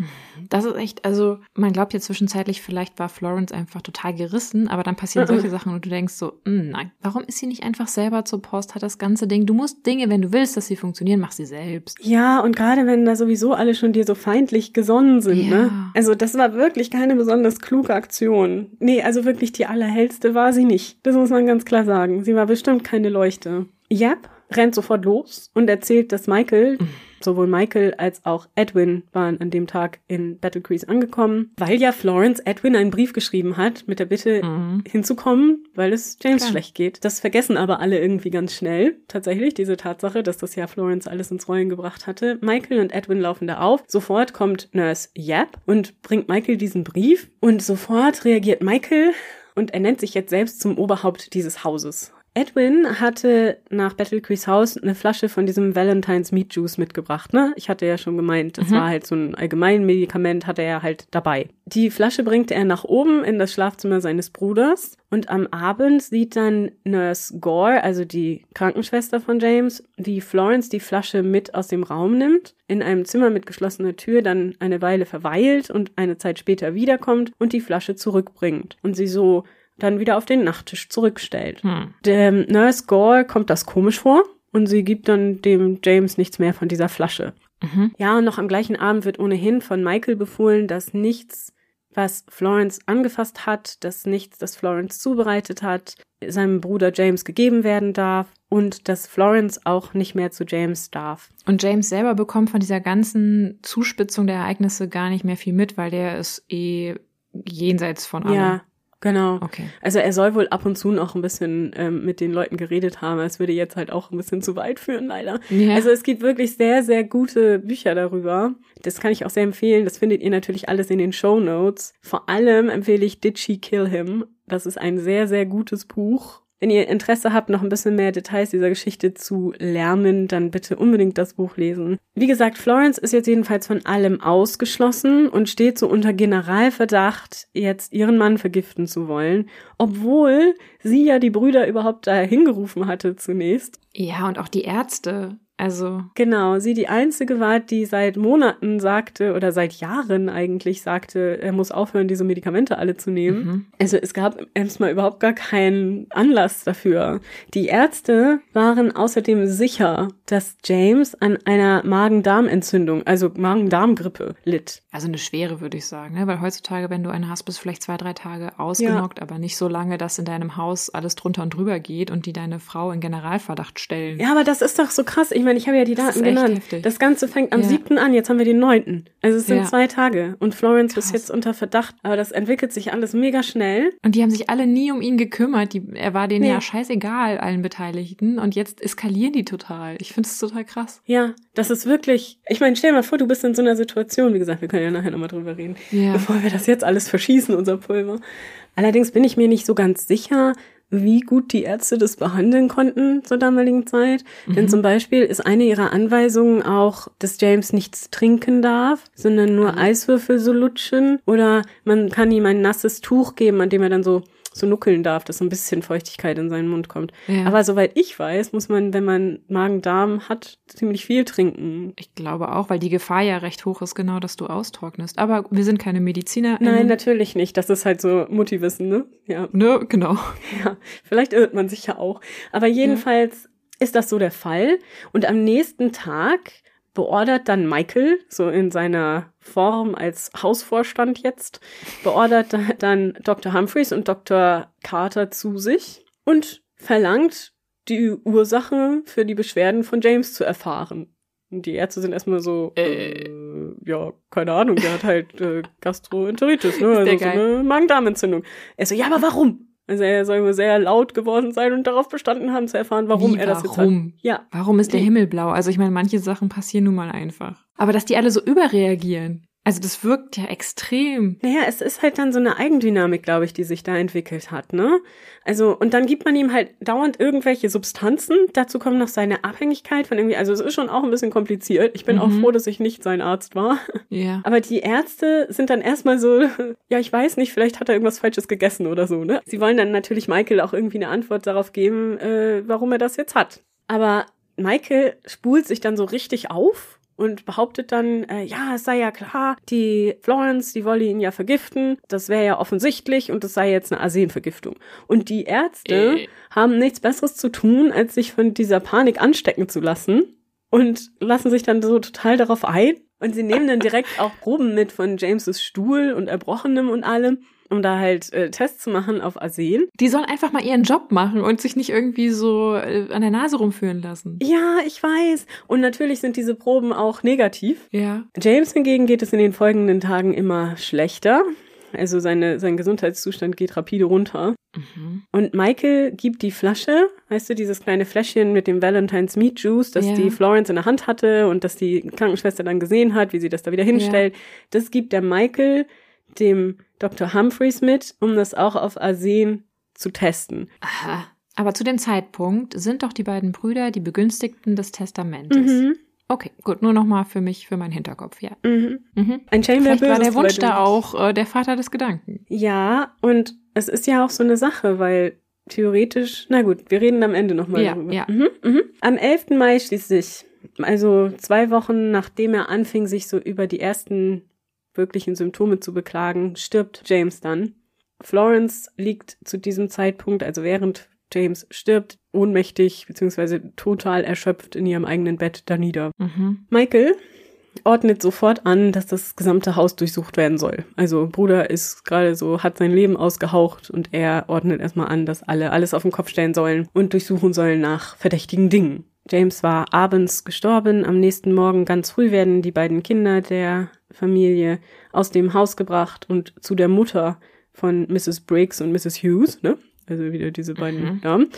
Das ist echt, also man glaubt ja zwischenzeitlich, vielleicht war Florence einfach total gerissen, aber dann passieren solche Sachen und du denkst so, "Mm, nein, warum ist sie nicht einfach selber zur Post, hat das ganze Ding, du musst Dinge, wenn du willst, dass sie funktionieren, mach sie selbst. Ja, und gerade wenn da sowieso alle schon dir so feindlich gesonnen sind, Ja. ne? Also das war wirklich keine besonders kluge Aktion. Nee, also wirklich die allerhellste war sie nicht. Das muss man ganz klar sagen. Sie war bestimmt keine Leuchte. Yap rennt sofort los und erzählt, dass Michael, sowohl Michael als auch Edwin waren an dem Tag in Battle Crease angekommen, weil ja Florence Edwin einen Brief geschrieben hat mit der Bitte Mhm. hinzukommen, weil es James Klar. schlecht geht. Das vergessen aber alle irgendwie ganz schnell. Tatsächlich, diese Tatsache, dass das ja Florence alles ins Rollen gebracht hatte. Michael und Edwin laufen da auf. Sofort kommt Nurse Yap und bringt Michael diesen Brief. Und sofort reagiert Michael und er nennt sich jetzt selbst zum Oberhaupt dieses Hauses. Edwin hatte nach Battle Crease Haus eine Flasche von diesem Valentine's Meat Juice mitgebracht, ne? Ich hatte ja schon gemeint, das Mhm. war halt so ein Allgemeinmedikament, hatte er halt dabei. Die Flasche bringt er nach oben in das Schlafzimmer seines Bruders und am Abend sieht dann Nurse Gore, also die Krankenschwester von James, wie Florence die Flasche mit aus dem Raum nimmt, in einem Zimmer mit geschlossener Tür dann eine Weile verweilt und eine Zeit später wiederkommt und die Flasche zurückbringt und sie so dann wieder auf den Nachttisch zurückstellt. Hm. Dem Nurse Gore kommt das komisch vor und sie gibt dann dem James nichts mehr von dieser Flasche. Mhm. Ja, und noch am gleichen Abend wird ohnehin von Michael befohlen, dass nichts, was Florence angefasst hat, dass nichts, das Florence zubereitet hat, seinem Bruder James gegeben werden darf und dass Florence auch nicht mehr zu James darf. Und James selber bekommt von dieser ganzen Zuspitzung der Ereignisse gar nicht mehr viel mit, weil der ist eh jenseits von allem. Ja, genau. Okay. Also er soll wohl ab und zu noch ein bisschen ähm, mit den Leuten geredet haben. Es würde jetzt halt auch ein bisschen zu weit führen, leider. Ja. Also es gibt wirklich sehr, sehr gute Bücher darüber. Das kann ich auch sehr empfehlen. Das findet ihr natürlich alles in den Show Notes. Vor allem empfehle ich Did She Kill Him? Das ist ein sehr, sehr gutes Buch. Wenn ihr Interesse habt, noch ein bisschen mehr Details dieser Geschichte zu lernen, dann bitte unbedingt das Buch lesen. Wie gesagt, Florence ist jetzt jedenfalls von allem ausgeschlossen und steht so unter Generalverdacht, jetzt ihren Mann vergiften zu wollen, obwohl sie ja die Brüder überhaupt da hingerufen hatte zunächst. ja, und auch die Ärzte. Also, Genau, sie die einzige war, die seit Monaten sagte oder seit Jahren eigentlich sagte, er muss aufhören, diese Medikamente alle zu nehmen. mhm. Also es gab erstmal überhaupt gar keinen Anlass dafür. Die Ärzte waren außerdem sicher, dass James an einer Magen-Darm-Entzündung, also Magen-Darm-Grippe litt. Also eine schwere, würde ich sagen, ne? weil heutzutage, wenn du eine hast, bist du vielleicht zwei, drei Tage ausgenockt, aber nicht so lange, dass in deinem Haus alles drunter und drüber geht und die deine Frau in Generalverdacht stellen. Ja, aber das ist doch so krass. Ich meine, ich habe ja die Das Daten ist genannt. heftig. Das Ganze fängt am Ja. siebten an, jetzt haben wir den neunten. Also es sind Ja. zwei Tage. Und Florence ist Krass. jetzt unter Verdacht. Aber das entwickelt sich alles mega schnell. Und die haben sich alle nie um ihn gekümmert. Die, er war denen Nee. ja scheißegal, allen Beteiligten. Und jetzt eskalieren die total. Ich finde es total krass. Ja, das ist wirklich. Ich meine, stell dir mal vor, du bist in so einer Situation. Wie gesagt, wir können ja nachher nochmal drüber reden. Ja. Bevor wir das jetzt alles verschießen, unser Pulver. Allerdings bin ich mir nicht so ganz sicher, wie gut die Ärzte das behandeln konnten zur damaligen Zeit. Denn zum Beispiel ist eine ihrer Anweisungen auch, dass James nichts trinken darf, sondern nur Eiswürfel so lutschen. Oder man kann ihm ein nasses Tuch geben, an dem er dann so so nuckeln darf, dass so ein bisschen Feuchtigkeit in seinen Mund kommt. Ja. Aber soweit ich weiß, muss man, wenn man Magen-Darm hat, ziemlich viel trinken. Ich glaube auch, weil die Gefahr ja recht hoch ist, genau, dass du austrocknest. Aber wir sind keine Mediziner. Nein, natürlich nicht. Das ist halt so Mutti-Wissen, ne? Ja. Ne, genau. Ja, vielleicht irrt man sich ja auch. Aber jedenfalls ist das so der Fall. Und am nächsten Tag beordert dann Michael, so in seiner Form als Hausvorstand jetzt, beordert da- dann Dr. Humphreys und Dr. Carter zu sich und verlangt, die Ursache für die Beschwerden von James zu erfahren. Und die Ärzte sind erstmal so, Äh. äh, ja, keine Ahnung, der hat halt äh, Gastroenteritis, ne? Also so eine Magen-Darm-Entzündung. Er so, ja, aber warum? Also er soll wohl sehr laut geworden sein und darauf bestanden haben zu erfahren, warum Wie, er das jetzt hat. warum? Ja. Warum ist der? Himmel blau? Also ich meine, manche Sachen passieren nun mal einfach. Aber dass die alle so überreagieren, also das wirkt ja extrem. Naja, es ist halt dann so eine Eigendynamik, glaube ich, die sich da entwickelt hat, ne? Also, und dann gibt man ihm halt dauernd irgendwelche Substanzen. Dazu kommt noch seine Abhängigkeit von irgendwie, also es ist schon auch ein bisschen kompliziert. Ich bin auch Mhm. froh, dass ich nicht sein Arzt war. Ja. Aber die Ärzte sind dann erstmal so, ja, ich weiß nicht, vielleicht hat er irgendwas Falsches gegessen oder so, ne? Sie wollen dann natürlich Michael auch irgendwie eine Antwort darauf geben, äh, warum er das jetzt hat. Aber Michael spult sich dann so richtig auf und behauptet dann, äh, ja, es sei ja klar, die Florence, die wolle ihn ja vergiften, das wäre ja offensichtlich und das sei jetzt eine Arsenvergiftung. Und die Ärzte Äh. haben nichts Besseres zu tun, als sich von dieser Panik anstecken zu lassen und lassen sich dann so total darauf ein. Und sie nehmen dann direkt auch Proben mit von Jameses Stuhl und Erbrochenem und allem, um da halt äh, Tests zu machen auf Arsen. Die sollen einfach mal ihren Job machen und sich nicht irgendwie so äh, an der Nase rumführen lassen. Ja, ich weiß. Und natürlich sind diese Proben auch negativ. Ja. James hingegen geht es in den folgenden Tagen immer schlechter. Also seine, sein Gesundheitszustand geht rapide runter. Mhm. Und Michael gibt die Flasche, weißt du, dieses kleine Fläschchen mit dem Valentine's Meat Juice, das Ja. die Florence in der Hand hatte und das die Krankenschwester dann gesehen hat, wie sie das da wieder hinstellt. Das gibt der Michael dem Dr. Humphreys mit, um das auch auf Arsen zu testen. Aha. Aber zu dem Zeitpunkt sind doch die beiden Brüder die Begünstigten des Testamentes. Mhm. Okay, gut, nur nochmal für mich, für meinen Hinterkopf, ja. Mhm. Mhm. Ein Shame, wer Vielleicht war der Wunsch da auch äh, der Vater des Gedanken. Ja, und es ist ja auch so eine Sache, weil theoretisch, na gut, wir reden am Ende nochmal Ja, darüber. ja. Mhm, mhm. Am 11. Mai schließlich, also zwei Wochen nachdem er anfing, sich so über die ersten wirklichen Symptome zu beklagen, stirbt James dann. Florence liegt zu diesem Zeitpunkt, also während James stirbt, ohnmächtig bzw. total erschöpft in ihrem eigenen Bett da nieder. Mhm. Michael ordnet sofort an, dass das gesamte Haus durchsucht werden soll. Also Bruder ist gerade so, hat sein Leben ausgehaucht und er ordnet erstmal an, dass alle alles auf den Kopf stellen sollen und durchsuchen sollen nach verdächtigen Dingen. James war abends gestorben, am nächsten Morgen ganz früh werden die beiden Kinder der Familie aus dem Haus gebracht und zu der Mutter von Mrs. Briggs und Mrs. Hughes, ne? Also wieder diese beiden Mhm. Damen,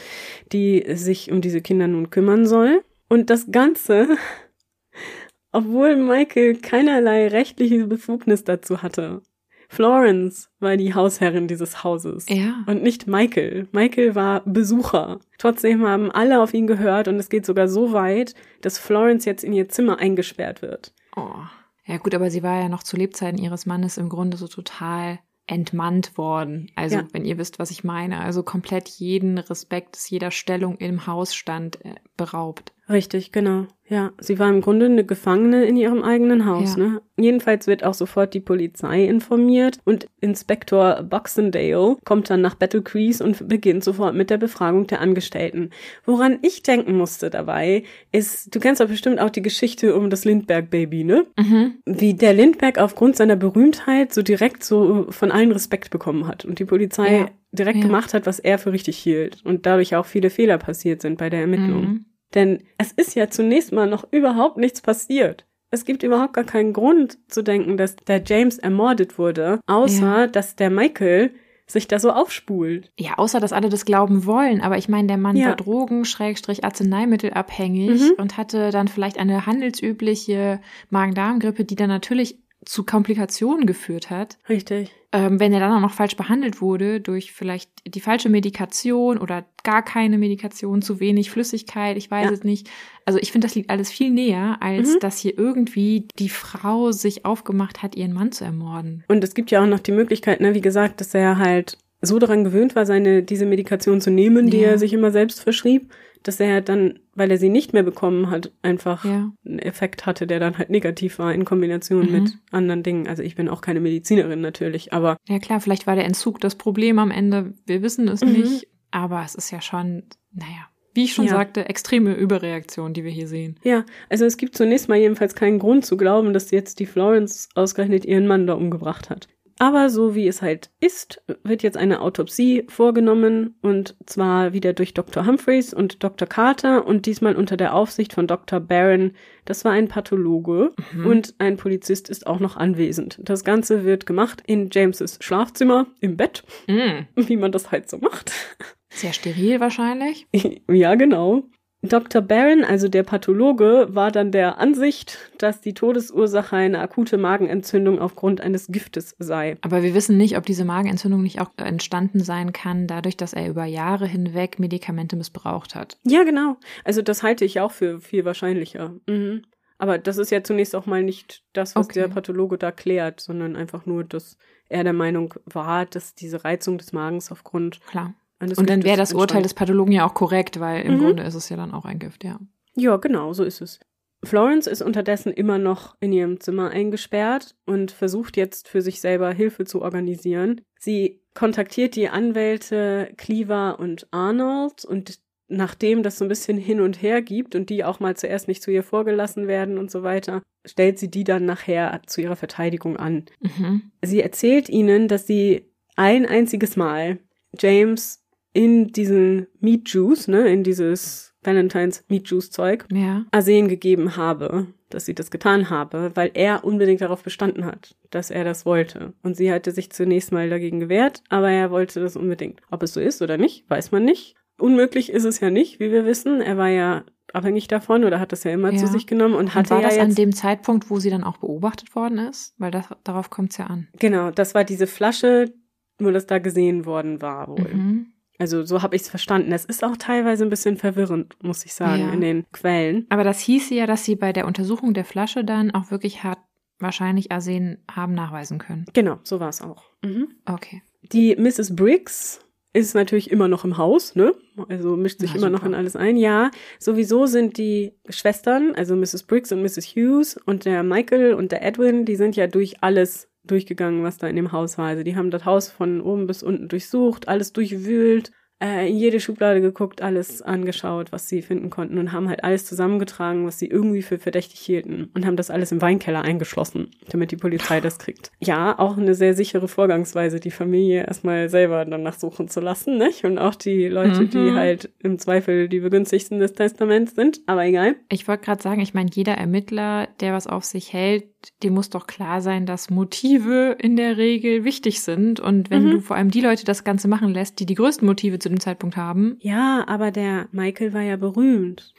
die sich um diese Kinder nun kümmern soll. Und das Ganze obwohl Michael keinerlei rechtliche Befugnis dazu hatte. Florence war die Hausherrin dieses Hauses. Ja. Und nicht Michael. Michael war Besucher. Trotzdem haben alle auf ihn gehört und es geht sogar so weit, dass Florence jetzt in ihr Zimmer eingesperrt wird. Oh. Ja gut, aber sie war ja noch zu Lebzeiten ihres Mannes im Grunde so total entmannt worden. Also Ja. wenn ihr wisst, was ich meine. Also komplett jeden Respekts, jeder Stellung im Hausstand äh, beraubt. Richtig, genau. Ja, sie war im Grunde eine Gefangene in ihrem eigenen Haus. Ja. Ne? Jedenfalls wird auch sofort die Polizei informiert und Inspektor Boxendale kommt dann nach Battle Crease und beginnt sofort mit der Befragung der Angestellten. Woran ich denken musste dabei, ist, du kennst doch bestimmt auch die Geschichte um das Lindbergh-Baby, ne? Mhm. Wie der Lindbergh aufgrund seiner Berühmtheit so direkt so von allen Respekt bekommen hat und die Polizei Ja. direkt Ja. gemacht hat, was er für richtig hielt und dadurch auch viele Fehler passiert sind bei der Ermittlung. Mhm. Denn es ist ja zunächst mal noch überhaupt nichts passiert. Es gibt überhaupt gar keinen Grund zu denken, dass der James ermordet wurde, außer Ja. dass der Michael sich da so aufspult. Ja, außer dass alle das glauben wollen. Aber ich meine, der Mann Ja. war Drogen, Schrägstrich Arzneimittel abhängig Mhm. und hatte dann vielleicht eine handelsübliche Magen-Darm-Grippe, die dann natürlich zu Komplikationen geführt hat. Richtig. Ähm, wenn er dann auch noch falsch behandelt wurde durch vielleicht die falsche Medikation oder gar keine Medikation, zu wenig Flüssigkeit, ich weiß Ja. es nicht. Also ich finde, das liegt alles viel näher, als Mhm. dass hier irgendwie die Frau sich aufgemacht hat, ihren Mann zu ermorden. Und es gibt ja auch noch die Möglichkeit, ne, wie gesagt, dass er halt so daran gewöhnt war, seine, diese Medikation zu nehmen, die Ja. er sich immer selbst verschrieb, dass er dann, weil er sie nicht mehr bekommen hat, einfach Ja. einen Effekt hatte, der dann halt negativ war in Kombination Mhm. mit anderen Dingen. Also ich bin auch keine Medizinerin natürlich, aber Ja klar, vielleicht war der Entzug das Problem am Ende. Wir wissen es Mhm. nicht. Aber es ist ja schon, naja, wie ich schon Ja. sagte, extreme Überreaktion, die wir hier sehen. Ja, also es gibt zunächst mal jedenfalls keinen Grund zu glauben, dass jetzt die Florence ausgerechnet ihren Mann da umgebracht hat. Aber so wie es halt ist, wird jetzt eine Autopsie vorgenommen und zwar wieder durch Dr. Humphreys und Dr. Carter und diesmal unter der Aufsicht von Dr. Barron. Das war ein Pathologe mhm. und ein Polizist ist auch noch anwesend. Das Ganze wird gemacht in Jameses Schlafzimmer im Bett, mhm. wie man das halt so macht. Sehr steril wahrscheinlich. ja, genau. Dr. Barron, also der Pathologe, war dann der Ansicht, dass die Todesursache eine akute Magenentzündung aufgrund eines Giftes sei. Aber wir wissen nicht, ob diese Magenentzündung nicht auch entstanden sein kann, dadurch, dass er über Jahre hinweg Medikamente missbraucht hat. Ja, genau. Also das halte ich auch für viel wahrscheinlicher. Mhm. Aber das ist ja zunächst auch mal nicht das, was okay. der Pathologe da klärt, sondern einfach nur, dass er der Meinung war, dass diese Reizung des Magens aufgrund Klar und dann wäre das Urteil des Pathologen ja auch korrekt, weil im mhm. Grunde ist es ja dann auch ein Gift, ja. Ja, genau, so ist es. Florence ist unterdessen immer noch in ihrem Zimmer eingesperrt und versucht jetzt für sich selber Hilfe zu organisieren. Sie kontaktiert die Anwälte Cleaver und Arnold und nachdem das so ein bisschen hin und her gibt und die auch mal zuerst nicht zu ihr vorgelassen werden und so weiter, stellt sie die dann nachher zu ihrer Verteidigung an. Mhm. Sie erzählt ihnen, dass sie ein einziges Mal James in diesen Meat Juice, ne, in dieses Valentines Meat Juice Zeug, ja. Arsen gegeben habe, dass sie das getan habe, weil er unbedingt darauf bestanden hat, dass er das wollte. Und sie hatte sich zunächst mal dagegen gewehrt, aber er wollte das unbedingt. Ob es so ist oder nicht, weiß man nicht. Unmöglich ist es ja nicht, wie wir wissen. Er war ja abhängig davon oder hat das ja immer ja. zu sich genommen und, und hatte war das ja jetzt, an dem Zeitpunkt, wo sie dann auch beobachtet worden ist, weil das, darauf kommt es ja an. Genau, das war diese Flasche, wo das da gesehen worden war wohl. Mhm. Also so habe ich es verstanden. Es ist auch teilweise ein bisschen verwirrend, muss ich sagen, ja. in den Quellen. Aber das hieße ja, dass sie bei der Untersuchung der Flasche dann auch wirklich hat wahrscheinlich Arsen haben nachweisen können. Genau, so war es auch. Mhm. Okay. Die Mrs. Briggs ist natürlich immer noch im Haus, ne? Also mischt sich ja, immer super. noch in alles ein. Ja, sowieso sind die Schwestern, also Mrs. Briggs und Mrs. Hughes und der Michael und der Edwin, die sind ja durch alles durchgegangen, was da in dem Haus war. Also die haben das Haus von oben bis unten durchsucht, alles durchwühlt, äh, in jede Schublade geguckt, alles angeschaut, was sie finden konnten und haben halt alles zusammengetragen, was sie irgendwie für verdächtig hielten und haben das alles im Weinkeller eingeschlossen, damit die Polizei das kriegt. Ja, auch eine sehr sichere Vorgangsweise, die Familie erstmal selber danach suchen zu lassen, nicht? Und auch die Leute, mhm. die halt im Zweifel die begünstigsten des Testaments sind, aber egal. Ich wollte gerade sagen, ich meine, jeder Ermittler, der was auf sich hält, dem muss doch klar sein, dass Motive in der Regel wichtig sind. Und wenn mhm. du vor allem die Leute das Ganze machen lässt, die die größten Motive zu dem Zeitpunkt haben. Ja, aber der Michael war ja berühmt.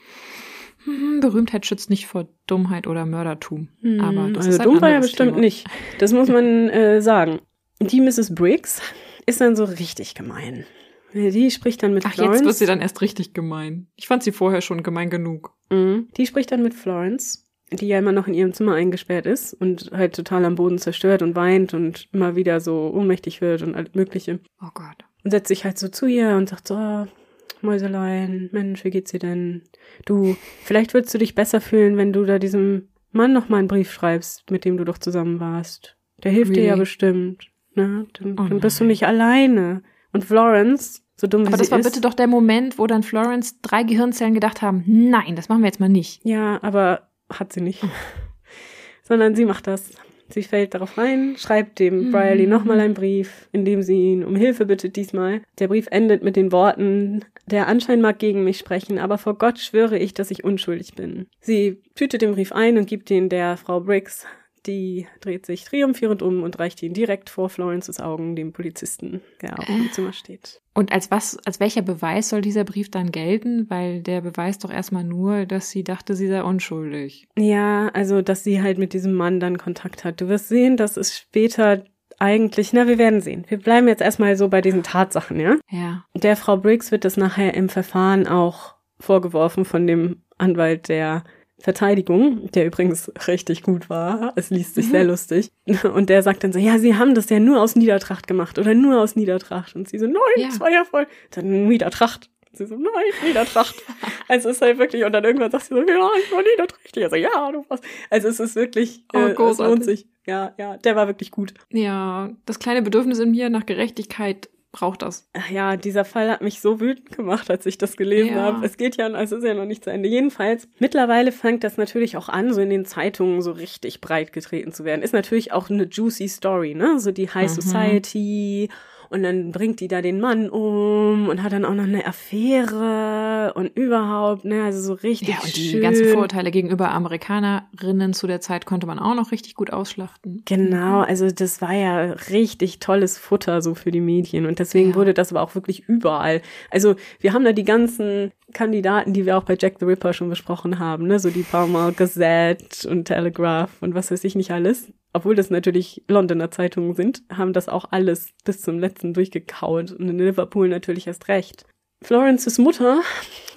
Mhm, Berühmtheit schützt nicht vor Dummheit oder Mördertum. Mhm. Aber das also ist dumm war er bestimmt Thema. nicht. Das muss man äh, sagen. Die Mrs. Briggs ist dann so richtig gemein. Die spricht dann mit Ach, Florence. jetzt wird sie dann erst richtig gemein. Ich fand sie vorher schon gemein genug. Mhm. Die spricht dann mit Florence die ja immer noch in ihrem Zimmer eingesperrt ist und halt total am Boden zerstört und weint und immer wieder so ohnmächtig wird und alles Mögliche. Oh Gott. Und setzt sich halt so zu ihr und sagt so, oh, Mäuselein, Mensch, wie geht's dir denn? Du, vielleicht würdest du dich besser fühlen, wenn du da diesem Mann noch mal einen Brief schreibst, mit dem du doch zusammen warst. Der hilft really? dir ja bestimmt. Ne? Dann, oh dann bist du nicht alleine. Und Florence, so dumm wie Aber das war ist, bitte doch der Moment, wo dann Florence drei Gehirnzellen gedacht haben, nein, das machen wir jetzt mal nicht. Ja, aber hat sie nicht. Sondern sie macht das. Sie fällt darauf rein, schreibt dem mhm. Briley nochmal einen Brief, in dem sie ihn um Hilfe bittet diesmal. Der Brief endet mit den Worten, der Anschein mag gegen mich sprechen, aber vor Gott schwöre ich, dass ich unschuldig bin. Sie tütet den Brief ein und gibt ihn der Frau Briggs, die dreht sich triumphierend um und reicht ihn direkt vor Florences Augen dem Polizisten, der auch im Zimmer steht. Und als was, als welcher Beweis soll dieser Brief dann gelten? Weil der beweist doch erstmal nur, dass sie dachte, sie sei unschuldig. Ja, also, dass sie halt mit diesem Mann dann Kontakt hat. Du wirst sehen, dass es später eigentlich, na, wir werden sehen. Wir bleiben jetzt erstmal so bei diesen Tatsachen, ja? Ja. Der Frau Briggs wird das nachher im Verfahren auch vorgeworfen von dem Anwalt der Verteidigung, der übrigens richtig gut war. Es liest sich mhm. sehr lustig. Und der sagt dann so, ja, sie haben das ja nur aus Niedertracht gemacht oder nur aus Niedertracht. Und sie so, nein, ja. das war ja voll. Dann Niedertracht. Und sie so, nein, Niedertracht. also es ist halt wirklich, und dann irgendwann sagt sie so, ja, ich war Niederträchtig. Also ja, du warst. Also es ist wirklich, oh, äh, es lohnt sich. Ja, ja, der war wirklich gut. Ja, das kleine Bedürfnis in mir nach Gerechtigkeit braucht das. Ja, dieser Fall hat mich so wütend gemacht, als ich das gelesen Ja. habe. Es geht ja, also ist ja noch nicht zu Ende. Jedenfalls, mittlerweile fängt das natürlich auch an, so in den Zeitungen so richtig breit getreten zu werden. Ist natürlich auch eine juicy Story, ne? So die High Mhm. Society. Und dann bringt die da den Mann um und hat dann auch noch eine Affäre und überhaupt, ne, also so richtig Ja, und die schön. ganzen Vorurteile gegenüber Amerikanerinnen zu der Zeit konnte man auch noch richtig gut ausschlachten. Genau, also das war ja richtig tolles Futter so für die Medien und deswegen Ja. wurde das aber auch wirklich überall. Also wir haben da die ganzen Kandidaten, die wir auch bei Jack the Ripper schon besprochen haben, ne, so die Pall Mall Gazette und Telegraph und was weiß ich nicht alles. Obwohl das natürlich Londoner Zeitungen sind, haben das auch alles bis zum letzten durchgekaut und in Liverpool natürlich erst recht. Florences Mutter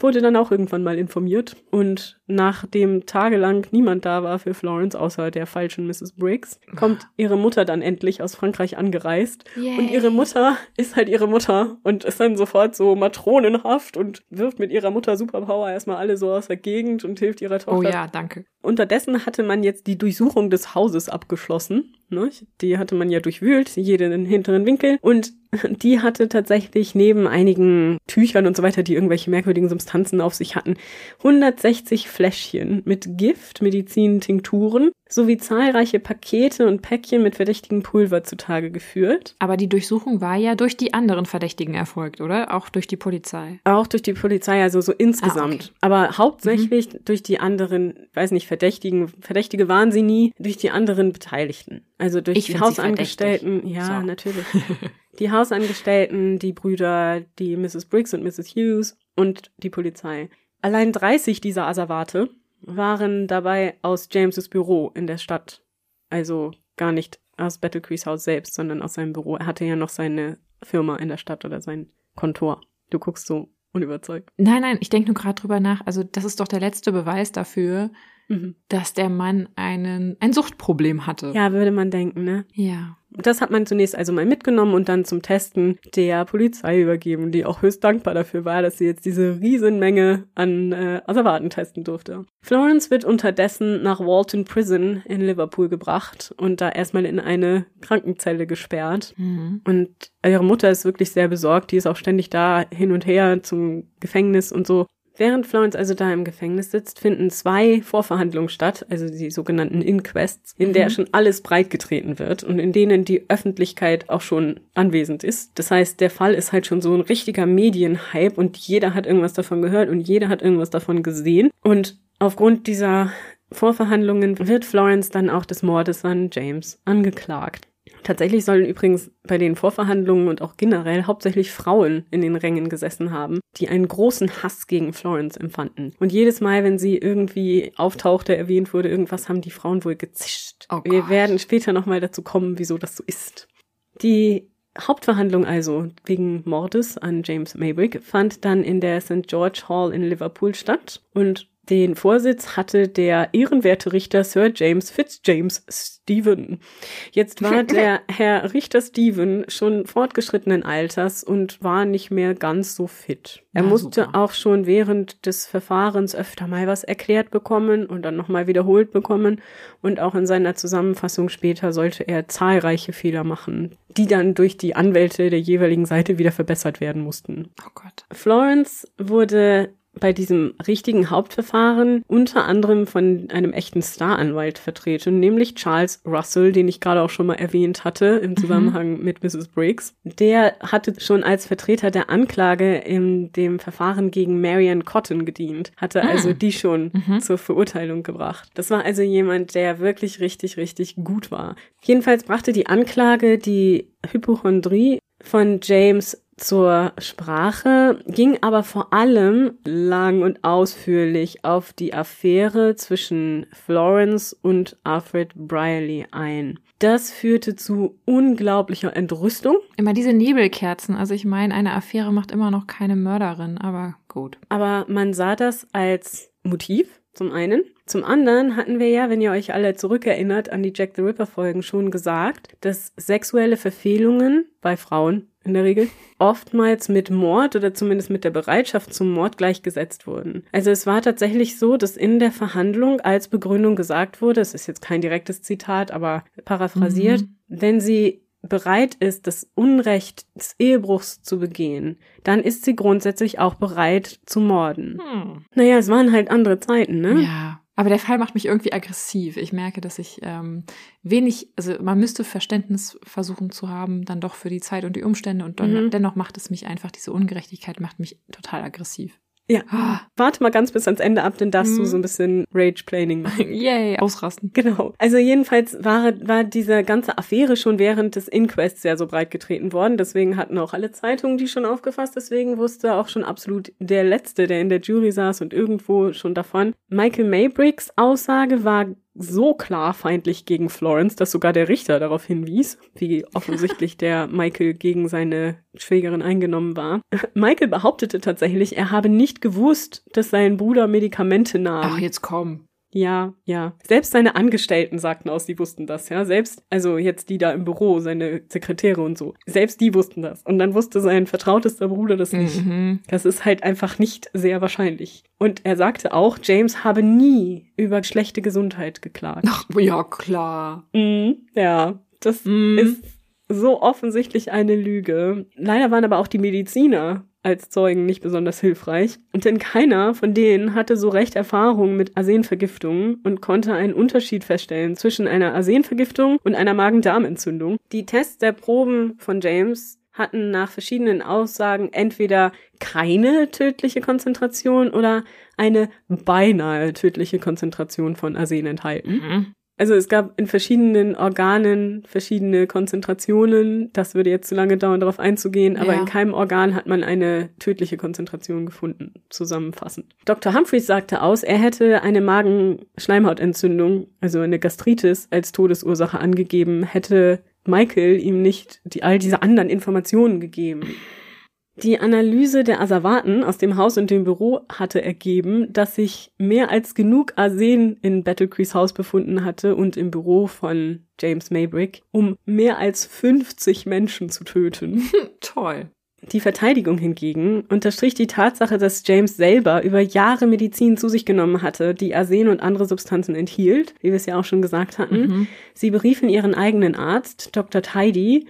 wurde dann auch irgendwann mal informiert und nachdem tagelang niemand da war für Florence außer der falschen Mrs. Briggs, kommt ihre Mutter dann endlich aus Frankreich angereist und ihre Mutter ist halt ihre Mutter und ist dann sofort so matronenhaft und wirft mit ihrer Mutter Superpower erstmal alle so aus der Gegend und hilft ihrer Tochter Oh ja, danke. Unterdessen hatte man jetzt die Durchsuchung des Hauses abgeschlossen. Ne? Die hatte man ja durchwühlt, jeden hinteren Winkel. Und die hatte tatsächlich neben einigen Tüchern und so weiter, die irgendwelche merkwürdigen Substanzen auf sich hatten, 160 Fläschchen mit Gift, Medizin, Tinkturen sowie zahlreiche Pakete und Päckchen mit verdächtigem Pulver zutage geführt. Aber die Durchsuchung war ja durch die anderen Verdächtigen erfolgt, oder? Auch durch die Polizei. Auch durch die Polizei, also so insgesamt. Ah, okay. Aber hauptsächlich durch die anderen, weiß nicht, Verdächtigen, Verdächtige waren sie nie, durch die anderen Beteiligten. Also durch Ich die Hausangestellten, ja, So. natürlich. die Hausangestellten, die Brüder, die Mrs. Briggs und Mrs. Hughes und die Polizei. Allein 30 dieser Asservate waren dabei aus Jameses Büro in der Stadt. Also gar nicht aus Battle Crease Haus selbst, sondern aus seinem Büro. Er hatte ja noch seine Firma in der Stadt oder sein Kontor. Du guckst so unüberzeugt. Nein, nein, ich denke nur gerade drüber nach. Also das ist doch der letzte Beweis dafür, Mhm. dass der Mann einen, ein Suchtproblem hatte. Ja, würde man denken, ne? Ja. Das hat man zunächst also mal mitgenommen und dann zum Testen der Polizei übergeben, die auch höchst dankbar dafür war, dass sie jetzt diese Riesenmenge an äh, Asservaten testen durfte. Florence wird unterdessen nach Walton Prison in Liverpool gebracht und da erstmal in eine Krankenzelle gesperrt. Mhm. Und ihre Mutter ist wirklich sehr besorgt, die ist auch ständig da hin und her zum Gefängnis und so. Während Florence also da im Gefängnis sitzt, finden zwei Vorverhandlungen statt, also die sogenannten Inquests, in der Mhm. schon alles breitgetreten wird und in denen die Öffentlichkeit auch schon anwesend ist. Das heißt, der Fall ist halt schon so ein richtiger Medienhype und jeder hat irgendwas davon gehört und jeder hat irgendwas davon gesehen. Und aufgrund dieser Vorverhandlungen wird Florence dann auch des Mordes an James angeklagt. Tatsächlich sollen übrigens bei den Vorverhandlungen und auch generell hauptsächlich Frauen in den Rängen gesessen haben, die einen großen Hass gegen Florence empfanden. Und jedes Mal, wenn sie irgendwie auftauchte, erwähnt wurde, irgendwas haben die Frauen wohl gezischt. Oh Wir werden später nochmal dazu kommen, wieso das so ist. Die Hauptverhandlung also wegen Mordes an James Maybrick fand dann in der St. George Hall in Liverpool statt und den Vorsitz hatte der ehrenwerte Richter Sir James Fitzjames Stephen. Jetzt war der Herr Richter Stephen schon fortgeschrittenen Alters und war nicht mehr ganz so fit. Er Na, musste super. auch schon während des Verfahrens öfter mal was erklärt bekommen und dann nochmal wiederholt bekommen. Und auch in seiner Zusammenfassung später sollte er zahlreiche Fehler machen, die dann durch die Anwälte der jeweiligen Seite wieder verbessert werden mussten. Oh Gott. Florence wurde bei diesem richtigen Hauptverfahren unter anderem von einem echten Staranwalt vertreten, nämlich Charles Russell, den ich gerade auch schon mal erwähnt hatte im Zusammenhang mit Mrs. Briggs. Der hatte schon als Vertreter der Anklage in dem Verfahren gegen Marian Cotton gedient, hatte also die schon zur Verurteilung gebracht. Das war also jemand, der wirklich richtig, richtig gut war. Jedenfalls brachte die Anklage die Hypochondrie von James zur Sprache, ging aber vor allem lang und ausführlich auf die Affäre zwischen Florence und Alfred Brierley ein. Das führte zu unglaublicher Entrüstung, Immer diese Nebelkerzen. Also ich meine, eine Affäre macht immer noch keine Mörderin, aber gut. aber man sah das als Motiv zum einen. Zum anderen hatten wir ja, wenn ihr euch alle zurückerinnert, an die Jack the Ripper Folgen schon gesagt, dass sexuelle Verfehlungen bei Frauen in der Regel oftmals mit Mord oder zumindest mit der Bereitschaft zum Mord gleichgesetzt wurden. Also es war tatsächlich so, dass in der Verhandlung als Begründung gesagt wurde, es ist jetzt kein direktes Zitat, aber paraphrasiert, wenn sie bereit ist, das Unrecht des Ehebruchs zu begehen, dann ist sie grundsätzlich auch bereit zu morden. Hm. Naja, es waren halt andere Zeiten, ne? Ja. Aber der Fall macht mich irgendwie aggressiv. Ich merke, dass ich ähm, wenig, also man müsste Verständnis versuchen zu haben, dann doch für die Zeit und die Umstände und dann, Mhm. dennoch macht es mich einfach, diese Ungerechtigkeit macht mich total aggressiv. Ja. Ah, Warte mal ganz bis ans Ende ab, denn darfst du Mhm. so ein bisschen Rage-Planning machen. Yay, ausrasten. Genau. Also jedenfalls war, war diese ganze Affäre schon während des Inquests sehr so breit getreten worden. Deswegen hatten auch alle Zeitungen die schon aufgefasst. Deswegen wusste auch schon absolut der Letzte, der in der Jury saß und irgendwo schon davon. Michael Maybricks Aussage war so klar feindlich gegen Florence, dass sogar der Richter darauf hinwies, wie offensichtlich der Michael gegen seine Schwägerin eingenommen war. Michael behauptete tatsächlich, er habe nicht gewusst, dass sein Bruder Medikamente nahm. Ach, jetzt komm. Ja, ja. Selbst seine Angestellten sagten aus, die wussten das, ja. Selbst, also jetzt die da im Büro, seine Sekretäre und so. Selbst die wussten das. Und dann wusste sein vertrautester Bruder das nicht. Mhm. Das ist halt einfach nicht sehr wahrscheinlich. Und er sagte auch, James habe nie über schlechte Gesundheit geklagt. Ach, ja, klar. Mhm, ja, das Mhm. ist so offensichtlich eine Lüge. Leider waren aber auch die Mediziner als Zeugen nicht besonders hilfreich. Denn keiner von denen hatte so recht Erfahrung mit Arsenvergiftungen und konnte einen Unterschied feststellen zwischen einer Arsenvergiftung und einer Magen-Darm-Entzündung. Die Tests der Proben von James hatten nach verschiedenen Aussagen entweder keine tödliche Konzentration oder eine beinahe tödliche Konzentration von Arsen enthalten. Mhm. Also es gab in verschiedenen Organen verschiedene Konzentrationen. Das würde jetzt zu lange dauern, darauf einzugehen, aber Ja. in keinem Organ hat man eine tödliche Konzentration gefunden, zusammenfassend. Dr. Humphreys sagte aus, er hätte eine Magenschleimhautentzündung, also eine Gastritis, als Todesursache angegeben, hätte Michael ihm nicht die, all diese anderen Informationen gegeben. Die Analyse der Asservaten aus dem Haus und dem Büro hatte ergeben, dass sich mehr als genug Arsen in Battlecrees Haus befunden hatte und im Büro von James Maybrick, um mehr als 50 Menschen zu töten. Toll. Die Verteidigung hingegen unterstrich die Tatsache, dass James selber über Jahre Medizin zu sich genommen hatte, die Arsen und andere Substanzen enthielt, wie wir es ja auch schon gesagt hatten. Mhm. Sie beriefen ihren eigenen Arzt, Dr. Tidy,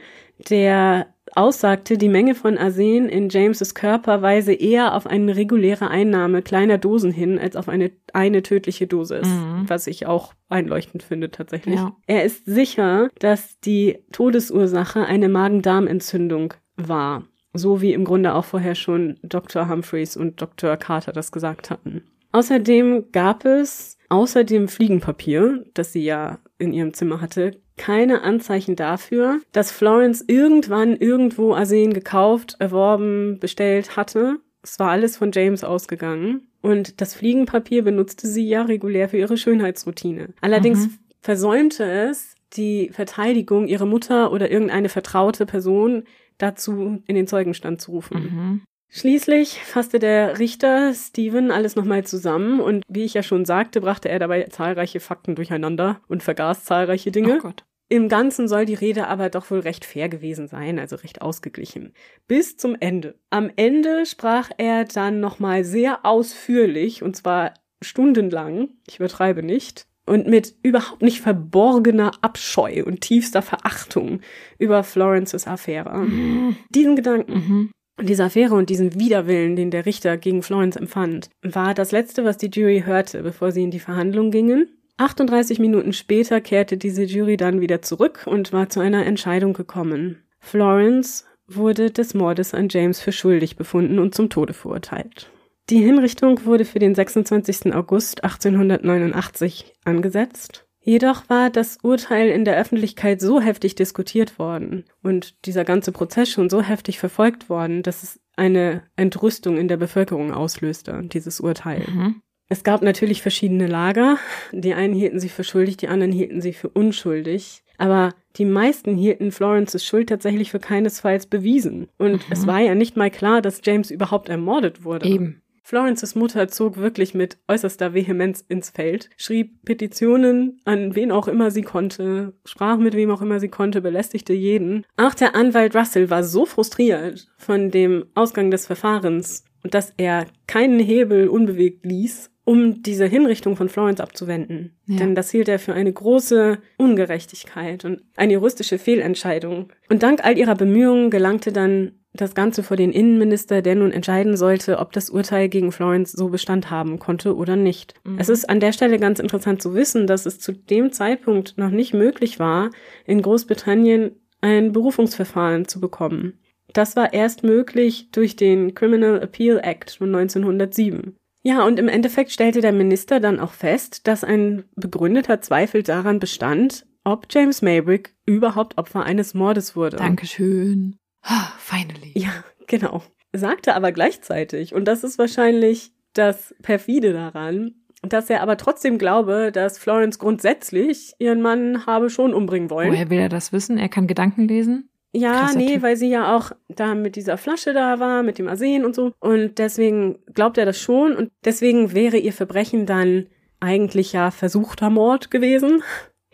der aussagte, die Menge von Arsen in Jameses Körper weise eher auf eine reguläre Einnahme kleiner Dosen hin, als auf eine, eine tödliche Dosis, Mhm. was ich auch einleuchtend finde tatsächlich. Ja. Er ist sicher, dass die Todesursache eine Magen-Darm-Entzündung war. So wie im Grunde auch vorher schon Dr. Humphreys und Dr. Carter das gesagt hatten. Außerdem gab es außer dem Fliegenpapier, das sie ja in ihrem Zimmer hatte, keine Anzeichen dafür, dass Florence irgendwann irgendwo Arsen gekauft, erworben, bestellt hatte. Es war alles von James ausgegangen. Und das Fliegenpapier benutzte sie ja regulär für ihre Schönheitsroutine. Allerdings Mhm. versäumte es die Verteidigung, ihre Mutter oder irgendeine vertraute Person dazu in den Zeugenstand zu rufen. Mhm. Schließlich fasste der Richter Stephen alles nochmal zusammen und wie ich ja schon sagte, brachte er dabei zahlreiche Fakten durcheinander und vergaß zahlreiche Dinge. Oh Gott. Im Ganzen soll die Rede aber doch wohl recht fair gewesen sein, also recht ausgeglichen. Bis zum Ende. Am Ende sprach er dann nochmal sehr ausführlich, und zwar stundenlang, ich übertreibe nicht, und mit überhaupt nicht verborgener Abscheu und tiefster Verachtung über Florences Affäre. Mhm. Diesen Gedanken Mhm. Diese Affäre und diesen Widerwillen, den der Richter gegen Florence empfand, war das letzte, was die Jury hörte, bevor sie in die Verhandlung gingen. 38 Minuten später kehrte diese Jury dann wieder zurück und war zu einer Entscheidung gekommen. Florence wurde des Mordes an James für schuldig befunden und zum Tode verurteilt. Die Hinrichtung wurde für den 26. August 1889 angesetzt. Jedoch war das Urteil in der Öffentlichkeit so heftig diskutiert worden und dieser ganze Prozess schon so heftig verfolgt worden, dass es eine Entrüstung in der Bevölkerung auslöste, dieses Urteil. Mhm. Es gab natürlich verschiedene Lager. Die einen hielten sie für schuldig, die anderen hielten sie für unschuldig. Aber die meisten hielten Florences Schuld tatsächlich für keinesfalls bewiesen. Und Mhm. es war ja nicht mal klar, dass James überhaupt ermordet wurde. Eben. Florences Mutter zog wirklich mit äußerster Vehemenz ins Feld, schrieb Petitionen an wen auch immer sie konnte, sprach mit wem auch immer sie konnte, belästigte jeden. Auch der Anwalt Russell war so frustriert von dem Ausgang des Verfahrens, dass er keinen Hebel unbewegt ließ um diese Hinrichtung von Florence abzuwenden. Ja. Denn das hielt er für eine große Ungerechtigkeit und eine juristische Fehlentscheidung. Und dank all ihrer Bemühungen gelangte dann das Ganze vor den Innenminister, der nun entscheiden sollte, ob das Urteil gegen Florence so Bestand haben konnte oder nicht. Mhm. Es ist an der Stelle ganz interessant zu wissen, dass es zu dem Zeitpunkt noch nicht möglich war, in Großbritannien ein Berufungsverfahren zu bekommen. Das war erst möglich durch den Criminal Appeal Act von 1907. Ja, und im Endeffekt stellte der Minister dann auch fest, dass ein begründeter Zweifel daran bestand, ob James Maybrick überhaupt Opfer eines Mordes wurde. Dankeschön. Ah, finally. Ja, genau. Sagte aber gleichzeitig, und das ist wahrscheinlich das perfide daran, dass er aber trotzdem glaube, dass Florence grundsätzlich ihren Mann habe schon umbringen wollen. Woher will er das wissen? Er kann Gedanken lesen? Ja, Krasser nee, typ. weil sie ja auch da mit dieser Flasche da war, mit dem Arsen und so. Und deswegen glaubt er das schon. Und deswegen wäre ihr Verbrechen dann eigentlich ja versuchter Mord gewesen.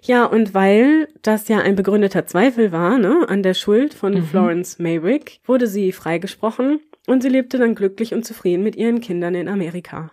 Ja, und weil das ja ein begründeter Zweifel war, ne, an der Schuld von mhm. Florence Maywick, wurde sie freigesprochen und sie lebte dann glücklich und zufrieden mit ihren Kindern in Amerika.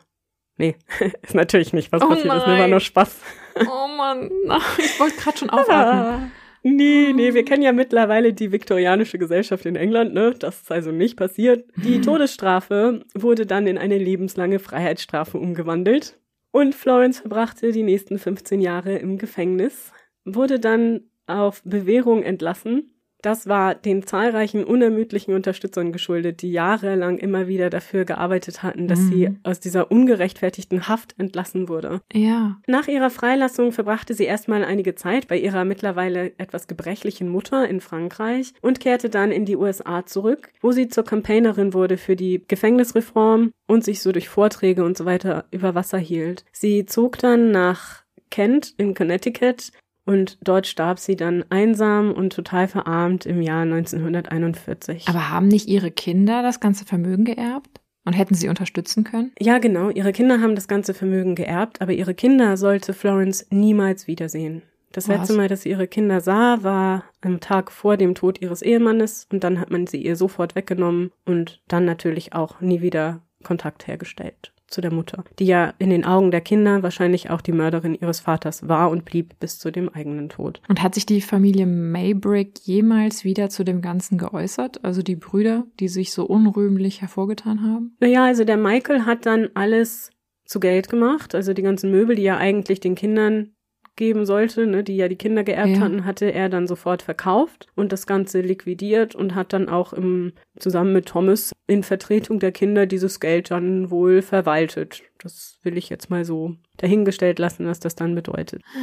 Nee, ist natürlich nicht was oh passiert ist, mir war nur Spaß. Oh Mann, ich wollte gerade schon aufatmen. Nee, nee, wir kennen ja mittlerweile die viktorianische Gesellschaft in England, ne? Das ist also nicht passiert. Die Todesstrafe wurde dann in eine lebenslange Freiheitsstrafe umgewandelt. Und Florence verbrachte die nächsten 15 Jahre im Gefängnis, wurde dann auf Bewährung entlassen das war den zahlreichen unermüdlichen Unterstützern geschuldet, die jahrelang immer wieder dafür gearbeitet hatten, dass mhm. sie aus dieser ungerechtfertigten Haft entlassen wurde. Ja. Nach ihrer Freilassung verbrachte sie erstmal einige Zeit bei ihrer mittlerweile etwas gebrechlichen Mutter in Frankreich und kehrte dann in die USA zurück, wo sie zur Campaignerin wurde für die Gefängnisreform und sich so durch Vorträge und so weiter über Wasser hielt. Sie zog dann nach Kent in Connecticut und dort starb sie dann einsam und total verarmt im Jahr 1941. Aber haben nicht ihre Kinder das ganze Vermögen geerbt? Und hätten sie unterstützen können? Ja, genau. Ihre Kinder haben das ganze Vermögen geerbt, aber ihre Kinder sollte Florence niemals wiedersehen. Das Was? letzte Mal, dass sie ihre Kinder sah, war am Tag vor dem Tod ihres Ehemannes und dann hat man sie ihr sofort weggenommen und dann natürlich auch nie wieder Kontakt hergestellt zu der Mutter, die ja in den Augen der Kinder wahrscheinlich auch die Mörderin ihres Vaters war und blieb bis zu dem eigenen Tod. Und hat sich die Familie Maybrick jemals wieder zu dem Ganzen geäußert? Also die Brüder, die sich so unrühmlich hervorgetan haben? Naja, also der Michael hat dann alles zu Geld gemacht, also die ganzen Möbel, die ja eigentlich den Kindern geben sollte, ne, die ja die Kinder geerbt ja. hatten, hatte er dann sofort verkauft und das Ganze liquidiert und hat dann auch im, zusammen mit Thomas in Vertretung der Kinder dieses Geld dann wohl verwaltet. Das will ich jetzt mal so dahingestellt lassen, was das dann bedeutet.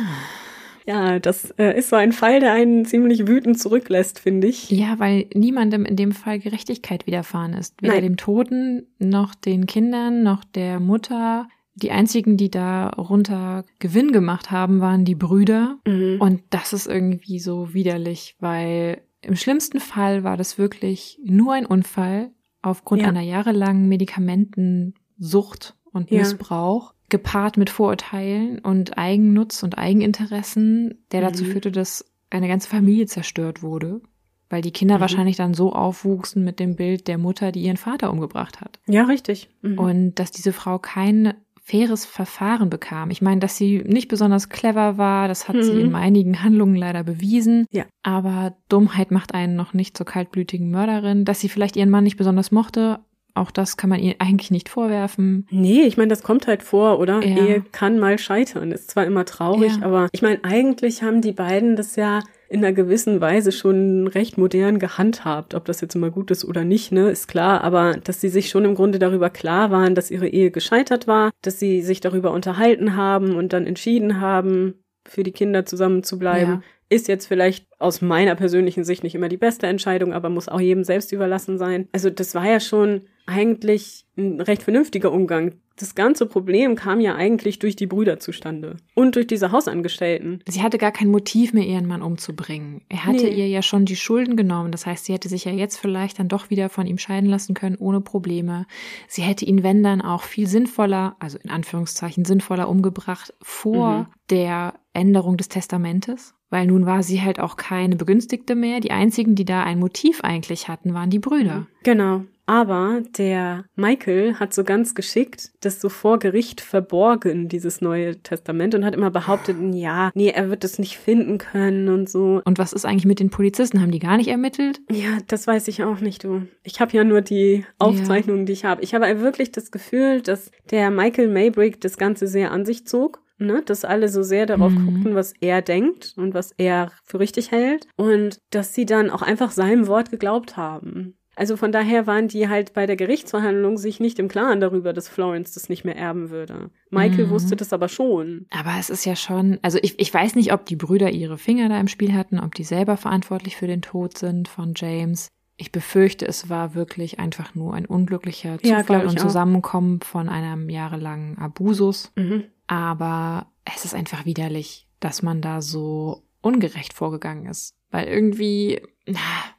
Ja, das äh, ist so ein Fall, der einen ziemlich wütend zurücklässt, finde ich. Ja, weil niemandem in dem Fall Gerechtigkeit widerfahren ist. Weder Nein. dem Toten, noch den Kindern, noch der Mutter. Die einzigen, die darunter Gewinn gemacht haben, waren die Brüder. Mhm. Und das ist irgendwie so widerlich, weil im schlimmsten Fall war das wirklich nur ein Unfall aufgrund ja. einer jahrelangen Medikamentensucht und ja. Missbrauch, gepaart mit Vorurteilen und Eigennutz und Eigeninteressen, der dazu mhm. führte, dass eine ganze Familie zerstört wurde weil die Kinder mhm. wahrscheinlich dann so aufwuchsen mit dem Bild der Mutter, die ihren Vater umgebracht hat. Ja, richtig. Mhm. Und dass diese Frau kein faires Verfahren bekam. Ich meine, dass sie nicht besonders clever war, das hat mhm. sie in einigen Handlungen leider bewiesen. Ja. Aber Dummheit macht einen noch nicht zur kaltblütigen Mörderin. Dass sie vielleicht ihren Mann nicht besonders mochte, auch das kann man ihr eigentlich nicht vorwerfen. Nee, ich meine, das kommt halt vor, oder? Ja. Ehe kann mal scheitern. Ist zwar immer traurig, ja. aber ich meine, eigentlich haben die beiden das ja in einer gewissen Weise schon recht modern gehandhabt. Ob das jetzt immer gut ist oder nicht, ne, ist klar. Aber dass sie sich schon im Grunde darüber klar waren, dass ihre Ehe gescheitert war, dass sie sich darüber unterhalten haben und dann entschieden haben, für die Kinder zusammen zu bleiben, ja. ist jetzt vielleicht aus meiner persönlichen Sicht nicht immer die beste Entscheidung, aber muss auch jedem selbst überlassen sein. Also das war ja schon eigentlich ein recht vernünftiger Umgang. Das ganze Problem kam ja eigentlich durch die Brüder zustande und durch diese Hausangestellten. Sie hatte gar kein Motiv mehr, ihren Mann umzubringen. Er hatte nee. ihr ja schon die Schulden genommen. Das heißt, sie hätte sich ja jetzt vielleicht dann doch wieder von ihm scheiden lassen können, ohne Probleme. Sie hätte ihn, wenn dann, auch viel sinnvoller, also in Anführungszeichen sinnvoller umgebracht vor mhm. der Änderung des Testamentes weil nun war sie halt auch keine Begünstigte mehr. Die einzigen, die da ein Motiv eigentlich hatten, waren die Brüder. Genau. Aber der Michael hat so ganz geschickt das so vor Gericht verborgen, dieses Neue Testament, und hat immer behauptet, ja, nee, er wird es nicht finden können und so. Und was ist eigentlich mit den Polizisten? Haben die gar nicht ermittelt? Ja, das weiß ich auch nicht, du. Ich habe ja nur die Aufzeichnungen, ja. die ich habe. Ich habe wirklich das Gefühl, dass der Michael Maybrick das Ganze sehr an sich zog ne, dass alle so sehr darauf mhm. guckten, was er denkt und was er für richtig hält und dass sie dann auch einfach seinem Wort geglaubt haben. Also von daher waren die halt bei der Gerichtsverhandlung sich nicht im Klaren darüber, dass Florence das nicht mehr erben würde. Michael mhm. wusste das aber schon. Aber es ist ja schon, also ich, ich weiß nicht, ob die Brüder ihre Finger da im Spiel hatten, ob die selber verantwortlich für den Tod sind von James. Ich befürchte, es war wirklich einfach nur ein unglücklicher Zufall ja, und Zusammenkommen auch. von einem jahrelangen Abusus. Mhm. Aber es ist einfach widerlich, dass man da so ungerecht vorgegangen ist. Weil irgendwie.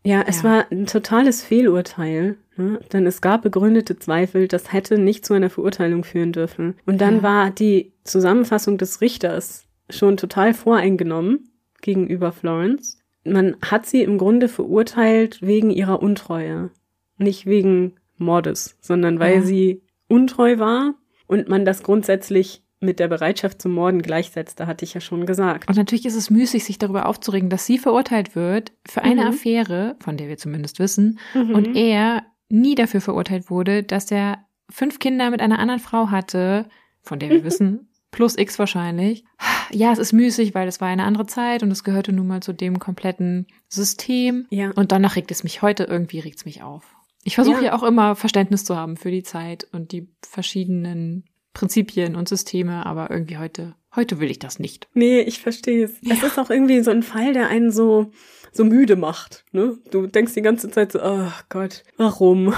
Ja, es ja. war ein totales Fehlurteil. Ne? Denn es gab begründete Zweifel, das hätte nicht zu einer Verurteilung führen dürfen. Und dann ja. war die Zusammenfassung des Richters schon total voreingenommen gegenüber Florence. Man hat sie im Grunde verurteilt wegen ihrer Untreue. Nicht wegen Mordes, sondern weil ja. sie untreu war und man das grundsätzlich mit der Bereitschaft zum Morden gleichsetzte, hatte ich ja schon gesagt. Und natürlich ist es müßig, sich darüber aufzuregen, dass sie verurteilt wird für eine mhm. Affäre, von der wir zumindest wissen, mhm. und er nie dafür verurteilt wurde, dass er fünf Kinder mit einer anderen Frau hatte, von der wir wissen, plus X wahrscheinlich. Ja, es ist müßig, weil es war eine andere Zeit und es gehörte nun mal zu dem kompletten System. Ja. Und danach regt es mich heute irgendwie regt es mich auf. Ich versuche ja. ja auch immer Verständnis zu haben für die Zeit und die verschiedenen Prinzipien und Systeme, aber irgendwie heute, heute will ich das nicht. Nee, ich verstehe es. Ja. Es ist auch irgendwie so ein Fall, der einen so, so müde macht. Ne? Du denkst die ganze Zeit so, oh Gott, warum?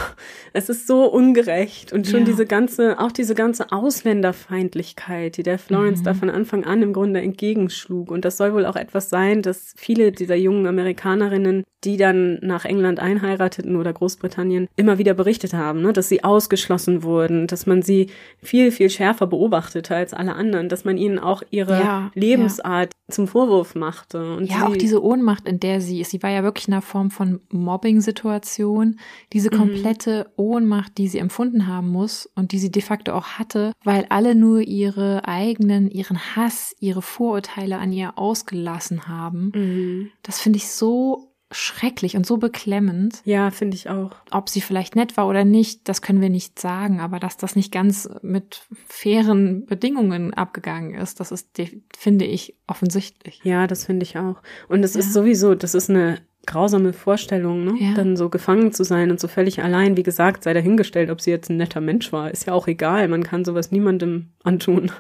Es ist so ungerecht. Und schon ja. diese ganze, auch diese ganze Ausländerfeindlichkeit, die der Florence mhm. da von Anfang an im Grunde entgegenschlug. Und das soll wohl auch etwas sein, dass viele dieser jungen Amerikanerinnen, die dann nach England einheirateten oder Großbritannien, immer wieder berichtet haben, ne? dass sie ausgeschlossen wurden, dass man sie viel, viel schärfer beobachtete als alle anderen, dass man ihnen auch ihre ja, Lebensart ja. zum Vorwurf machte. Und ja, auch diese Ohnmacht, in der sie ist. Sie war ja wirklich in einer Form von Mobbing-Situation. Diese mhm. komplette mhm. Ohnmacht, die sie empfunden haben muss und die sie de facto auch hatte, weil alle nur ihre eigenen, ihren Hass, ihre Vorurteile an ihr ausgelassen haben. Mhm. Das finde ich so schrecklich und so beklemmend. Ja, finde ich auch. Ob sie vielleicht nett war oder nicht, das können wir nicht sagen, aber dass das nicht ganz mit fairen Bedingungen abgegangen ist, das ist, finde ich, offensichtlich. Ja, das finde ich auch. Und es ja. ist sowieso, das ist eine grausame Vorstellung, ne? Ja. Dann so gefangen zu sein und so völlig allein. Wie gesagt, sei dahingestellt, ob sie jetzt ein netter Mensch war. Ist ja auch egal. Man kann sowas niemandem antun.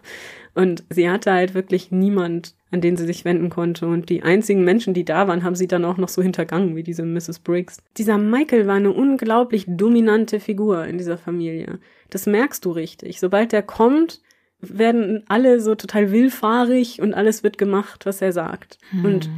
Und sie hatte halt wirklich niemand, an den sie sich wenden konnte. Und die einzigen Menschen, die da waren, haben sie dann auch noch so hintergangen, wie diese Mrs. Briggs. Dieser Michael war eine unglaublich dominante Figur in dieser Familie. Das merkst du richtig. Sobald der kommt, werden alle so total willfahrig und alles wird gemacht, was er sagt. Hm. Und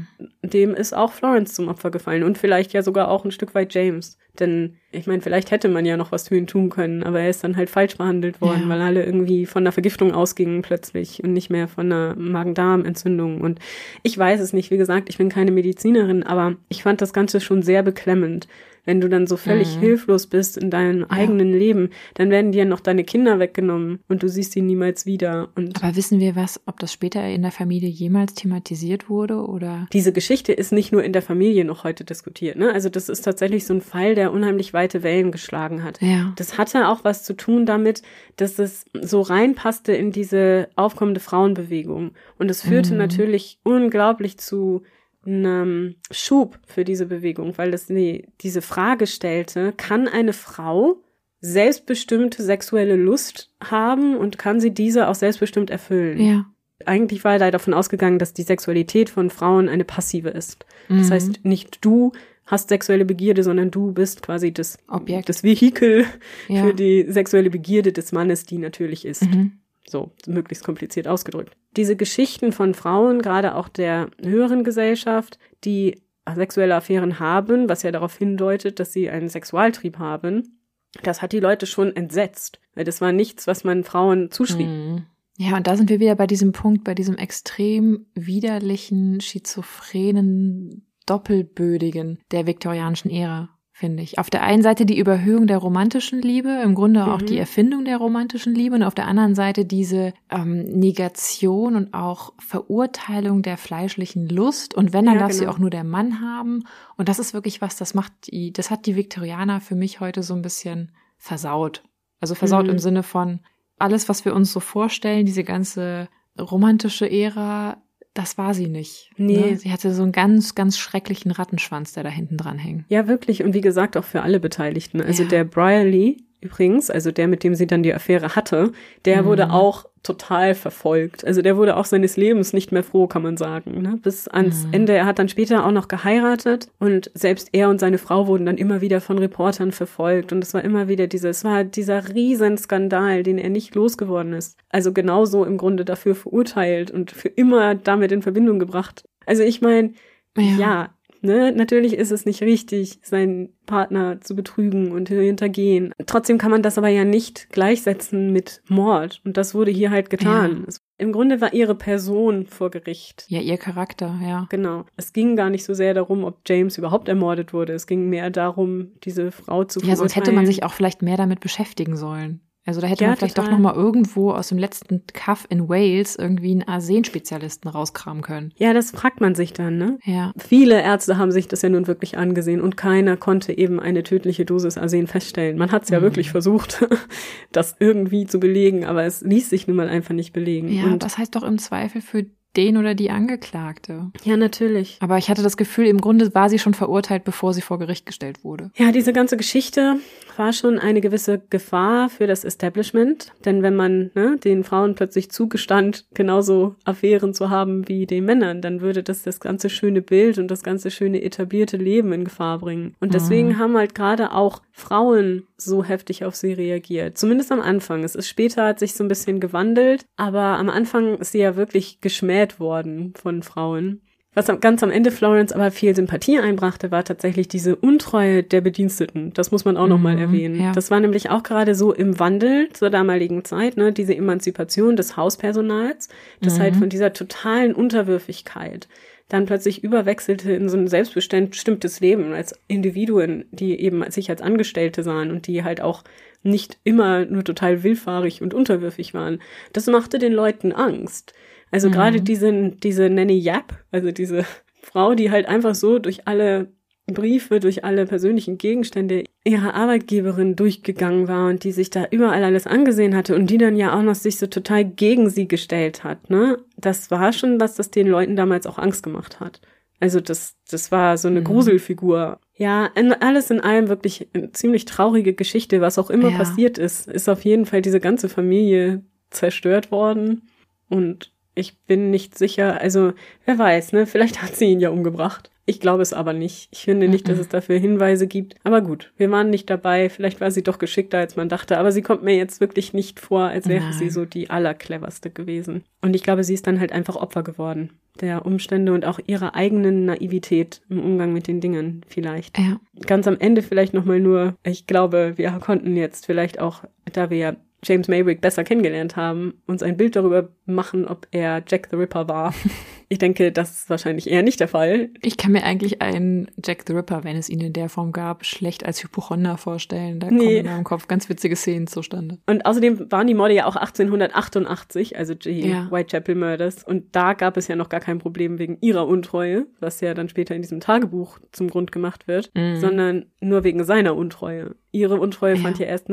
dem ist auch Florence zum Opfer gefallen und vielleicht ja sogar auch ein Stück weit James. Denn ich meine, vielleicht hätte man ja noch was für ihn tun können, aber er ist dann halt falsch behandelt worden, ja. weil alle irgendwie von einer Vergiftung ausgingen plötzlich und nicht mehr von einer Magen-Darm-Entzündung. Und ich weiß es nicht, wie gesagt, ich bin keine Medizinerin, aber ich fand das Ganze schon sehr beklemmend wenn du dann so völlig mhm. hilflos bist in deinem ja. eigenen Leben, dann werden dir noch deine Kinder weggenommen und du siehst sie niemals wieder. Und Aber wissen wir was, ob das später in der Familie jemals thematisiert wurde oder? Diese Geschichte ist nicht nur in der Familie noch heute diskutiert, ne? Also das ist tatsächlich so ein Fall, der unheimlich weite Wellen geschlagen hat. Ja. Das hatte auch was zu tun damit, dass es so reinpasste in diese aufkommende Frauenbewegung. Und es führte mhm. natürlich unglaublich zu einen Schub für diese Bewegung, weil das die, diese Frage stellte, kann eine Frau selbstbestimmte sexuelle Lust haben und kann sie diese auch selbstbestimmt erfüllen? Ja. Eigentlich war er davon ausgegangen, dass die Sexualität von Frauen eine passive ist. Mhm. Das heißt, nicht du hast sexuelle Begierde, sondern du bist quasi das Objekt, das Vehikel ja. für die sexuelle Begierde des Mannes, die natürlich ist. Mhm. So, möglichst kompliziert ausgedrückt. Diese Geschichten von Frauen, gerade auch der höheren Gesellschaft, die sexuelle Affären haben, was ja darauf hindeutet, dass sie einen Sexualtrieb haben, das hat die Leute schon entsetzt. Weil das war nichts, was man Frauen zuschrieb. Mhm. Ja, und da sind wir wieder bei diesem Punkt, bei diesem extrem widerlichen, schizophrenen, doppelbödigen der viktorianischen Ära finde ich. Auf der einen Seite die Überhöhung der romantischen Liebe, im Grunde auch Mhm. die Erfindung der romantischen Liebe und auf der anderen Seite diese ähm, Negation und auch Verurteilung der fleischlichen Lust und wenn, dann Ja, darf sie genau. auch nur der Mann haben und das ist wirklich was, das macht die, das hat die Viktorianer für mich heute so ein bisschen versaut. Also versaut Mhm. im Sinne von alles, was wir uns so vorstellen, diese ganze romantische Ära, das war sie nicht. Nee. Ne? Sie hatte so einen ganz, ganz schrecklichen Rattenschwanz, der da hinten dran hängt. Ja, wirklich. Und wie gesagt, auch für alle Beteiligten. Also Ja. der Brierly übrigens, also der, mit dem sie dann die Affäre hatte, der Mhm. wurde auch total verfolgt. Also der wurde auch seines Lebens nicht mehr froh, kann man sagen. Ne? Bis ans Mhm. Ende. Er hat dann später auch noch geheiratet und selbst er und seine Frau wurden dann immer wieder von Reportern verfolgt. Und es war immer wieder diese, es war dieser Riesenskandal, den er nicht losgeworden ist. Also genauso im Grunde dafür verurteilt und für immer damit in Verbindung gebracht. Also ich meine, ja. Ne, natürlich ist es nicht richtig, seinen Partner zu betrügen und hintergehen. Trotzdem kann man das aber ja nicht gleichsetzen mit Mord. Und das wurde hier halt getan. Ja. Im Grunde war ihre Person vor Gericht. Ja, ihr Charakter, ja. Genau. Es ging gar nicht so sehr darum, ob James überhaupt ermordet wurde. Es ging mehr darum, diese Frau zu Ja, sonst hätte man verurteilen. sich auch vielleicht mehr damit beschäftigen sollen. Also da hätte Ja, man vielleicht total. doch noch mal irgendwo aus dem letzten Kaff in Wales irgendwie einen Arsen-Spezialisten rauskramen können. Ja, das fragt man sich dann, ne? Ja. Viele Ärzte haben sich das ja nun wirklich angesehen und keiner konnte eben eine tödliche Dosis Arsen feststellen. Man hat es ja Mhm. wirklich versucht, das irgendwie zu belegen, aber es ließ sich nun mal einfach nicht belegen. Ja, und das heißt doch im Zweifel für den oder die Angeklagte. ja, natürlich. Aber ich hatte das Gefühl, im Grunde war sie schon verurteilt, bevor sie vor Gericht gestellt wurde. Ja, diese ganze Geschichte war schon eine gewisse Gefahr für das Establishment. Denn wenn man ne, den Frauen plötzlich zugestand, genauso Affären zu haben wie den Männern, dann würde das das ganze schöne Bild und das ganze schöne etablierte Leben in Gefahr bringen. Und deswegen Mhm. haben halt gerade auch Frauen so heftig auf sie reagiert. Zumindest am Anfang. Es ist später hat sich so ein bisschen gewandelt, aber am Anfang ist sie ja wirklich geschmäht worden von Frauen. Was am, ganz am Ende Florence aber viel Sympathie einbrachte, war tatsächlich diese Untreue der Bediensteten. Das muss man auch noch mal Mhm, erwähnen. ja. Das war nämlich auch gerade so im Wandel zur damaligen Zeit, ne, diese Emanzipation des Hauspersonals, das Mhm. halt von dieser totalen Unterwürfigkeit dann plötzlich überwechselte in so ein selbstbestimmtes Leben als Individuen, die eben sich als Angestellte sahen und die halt auch nicht immer nur total willfahrig und unterwürfig waren. Das machte den Leuten Angst. Also Mhm. gerade diese, diese Nanny Yap, also diese Frau, die halt einfach so durch alle Briefe, durch alle persönlichen Gegenstände ihrer Arbeitgeberin durchgegangen war und die sich da überall alles angesehen hatte und die dann ja auch noch sich so total gegen sie gestellt hat, ne? Das war schon was, das den Leuten damals auch Angst gemacht hat. Also das, das war so eine Mhm. Gruselfigur. Ja, in, alles in allem wirklich eine ziemlich traurige Geschichte, was auch immer Ja. passiert ist, ist auf jeden Fall diese ganze Familie zerstört worden und ich bin nicht sicher, also wer weiß, ne? Vielleicht hat sie ihn ja umgebracht. Ich glaube es aber nicht. Ich finde nicht, dass Mhm. es dafür Hinweise gibt. Aber gut, wir waren nicht dabei. Vielleicht war sie doch geschickter, als man dachte. Aber sie kommt mir jetzt wirklich nicht vor, als wäre Nein. sie so die allercleverste gewesen. Und ich glaube, sie ist dann halt einfach Opfer geworden. Der Umstände und auch ihrer eigenen Naivität im Umgang mit den Dingen vielleicht. Ja. Ganz am Ende vielleicht nochmal nur, ich glaube, wir konnten jetzt vielleicht auch, da wir ja James Maybrick besser kennengelernt haben, uns ein Bild darüber machen, ob er Jack the Ripper war. Ich denke, das ist wahrscheinlich eher nicht der Fall. Ich kann mir eigentlich einen Jack the Ripper, wenn es ihn in der Form gab, schlecht als Hypochonder vorstellen. Da Nee. kommen in meinem Kopf ganz witzige Szenen zustande. Und außerdem waren die Morde ja auch 1888, also die Ja. Whitechapel Murders. Und da gab es ja noch gar kein Problem wegen ihrer Untreue, was ja dann später in diesem Tagebuch zum Grund gemacht wird, Mhm. sondern nur wegen seiner Untreue. Ihre Untreue Ja. fand ja erst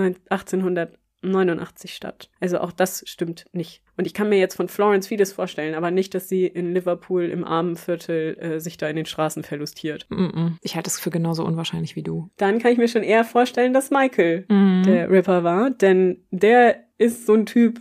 1889 statt. Also auch das stimmt nicht. Und ich kann mir jetzt von Florence vieles vorstellen, aber nicht, dass sie in Liverpool im armen Viertel äh, sich da in den Straßen verlustiert. Mm-mm. Ich halte es für genauso unwahrscheinlich wie du. Dann kann ich mir schon eher vorstellen, dass Michael Mhm. der Ripper war, denn der ist so ein Typ,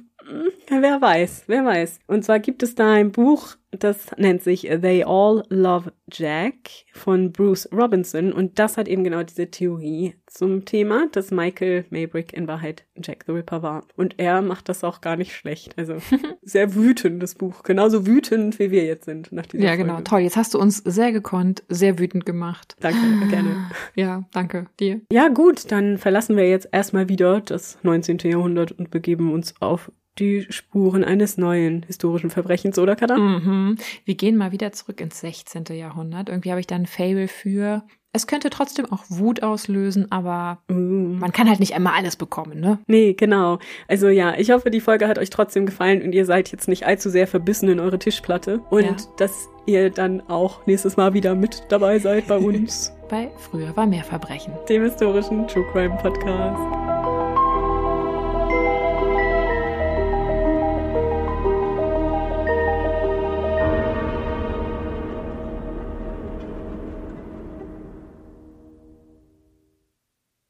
wer weiß, wer weiß. Und zwar gibt es da ein Buch, das nennt sich They All Love Jack von Bruce Robinson und das hat eben genau diese Theorie zum Thema, dass Michael Maybrick in Wahrheit Jack the Ripper war. Und er macht das auch gar nicht schlecht. Also sehr wütendes Buch, genauso wütend wie wir jetzt sind nach dieser Ja, Folge. genau. Toll. Jetzt hast du uns sehr gekonnt, sehr wütend gemacht. Danke, gerne. Ja, danke dir. Ja, gut, dann verlassen wir jetzt erstmal wieder das 19. Jahrhundert und begeben uns auf die Spuren eines neuen historischen Verbrechens, oder Kada? Mhm. Wir gehen mal wieder zurück ins 16. Jahrhundert. Irgendwie habe ich da ein Fable für. Es könnte trotzdem auch Wut auslösen, aber Mm. man kann halt nicht einmal alles bekommen, ne? Nee, genau. Also ja, ich hoffe, die Folge hat euch trotzdem gefallen und ihr seid jetzt nicht allzu sehr verbissen in eure Tischplatte und Ja. dass ihr dann auch nächstes Mal wieder mit dabei seid bei uns, Bei Früher war mehr Verbrechen. dem historischen True Crime Podcast.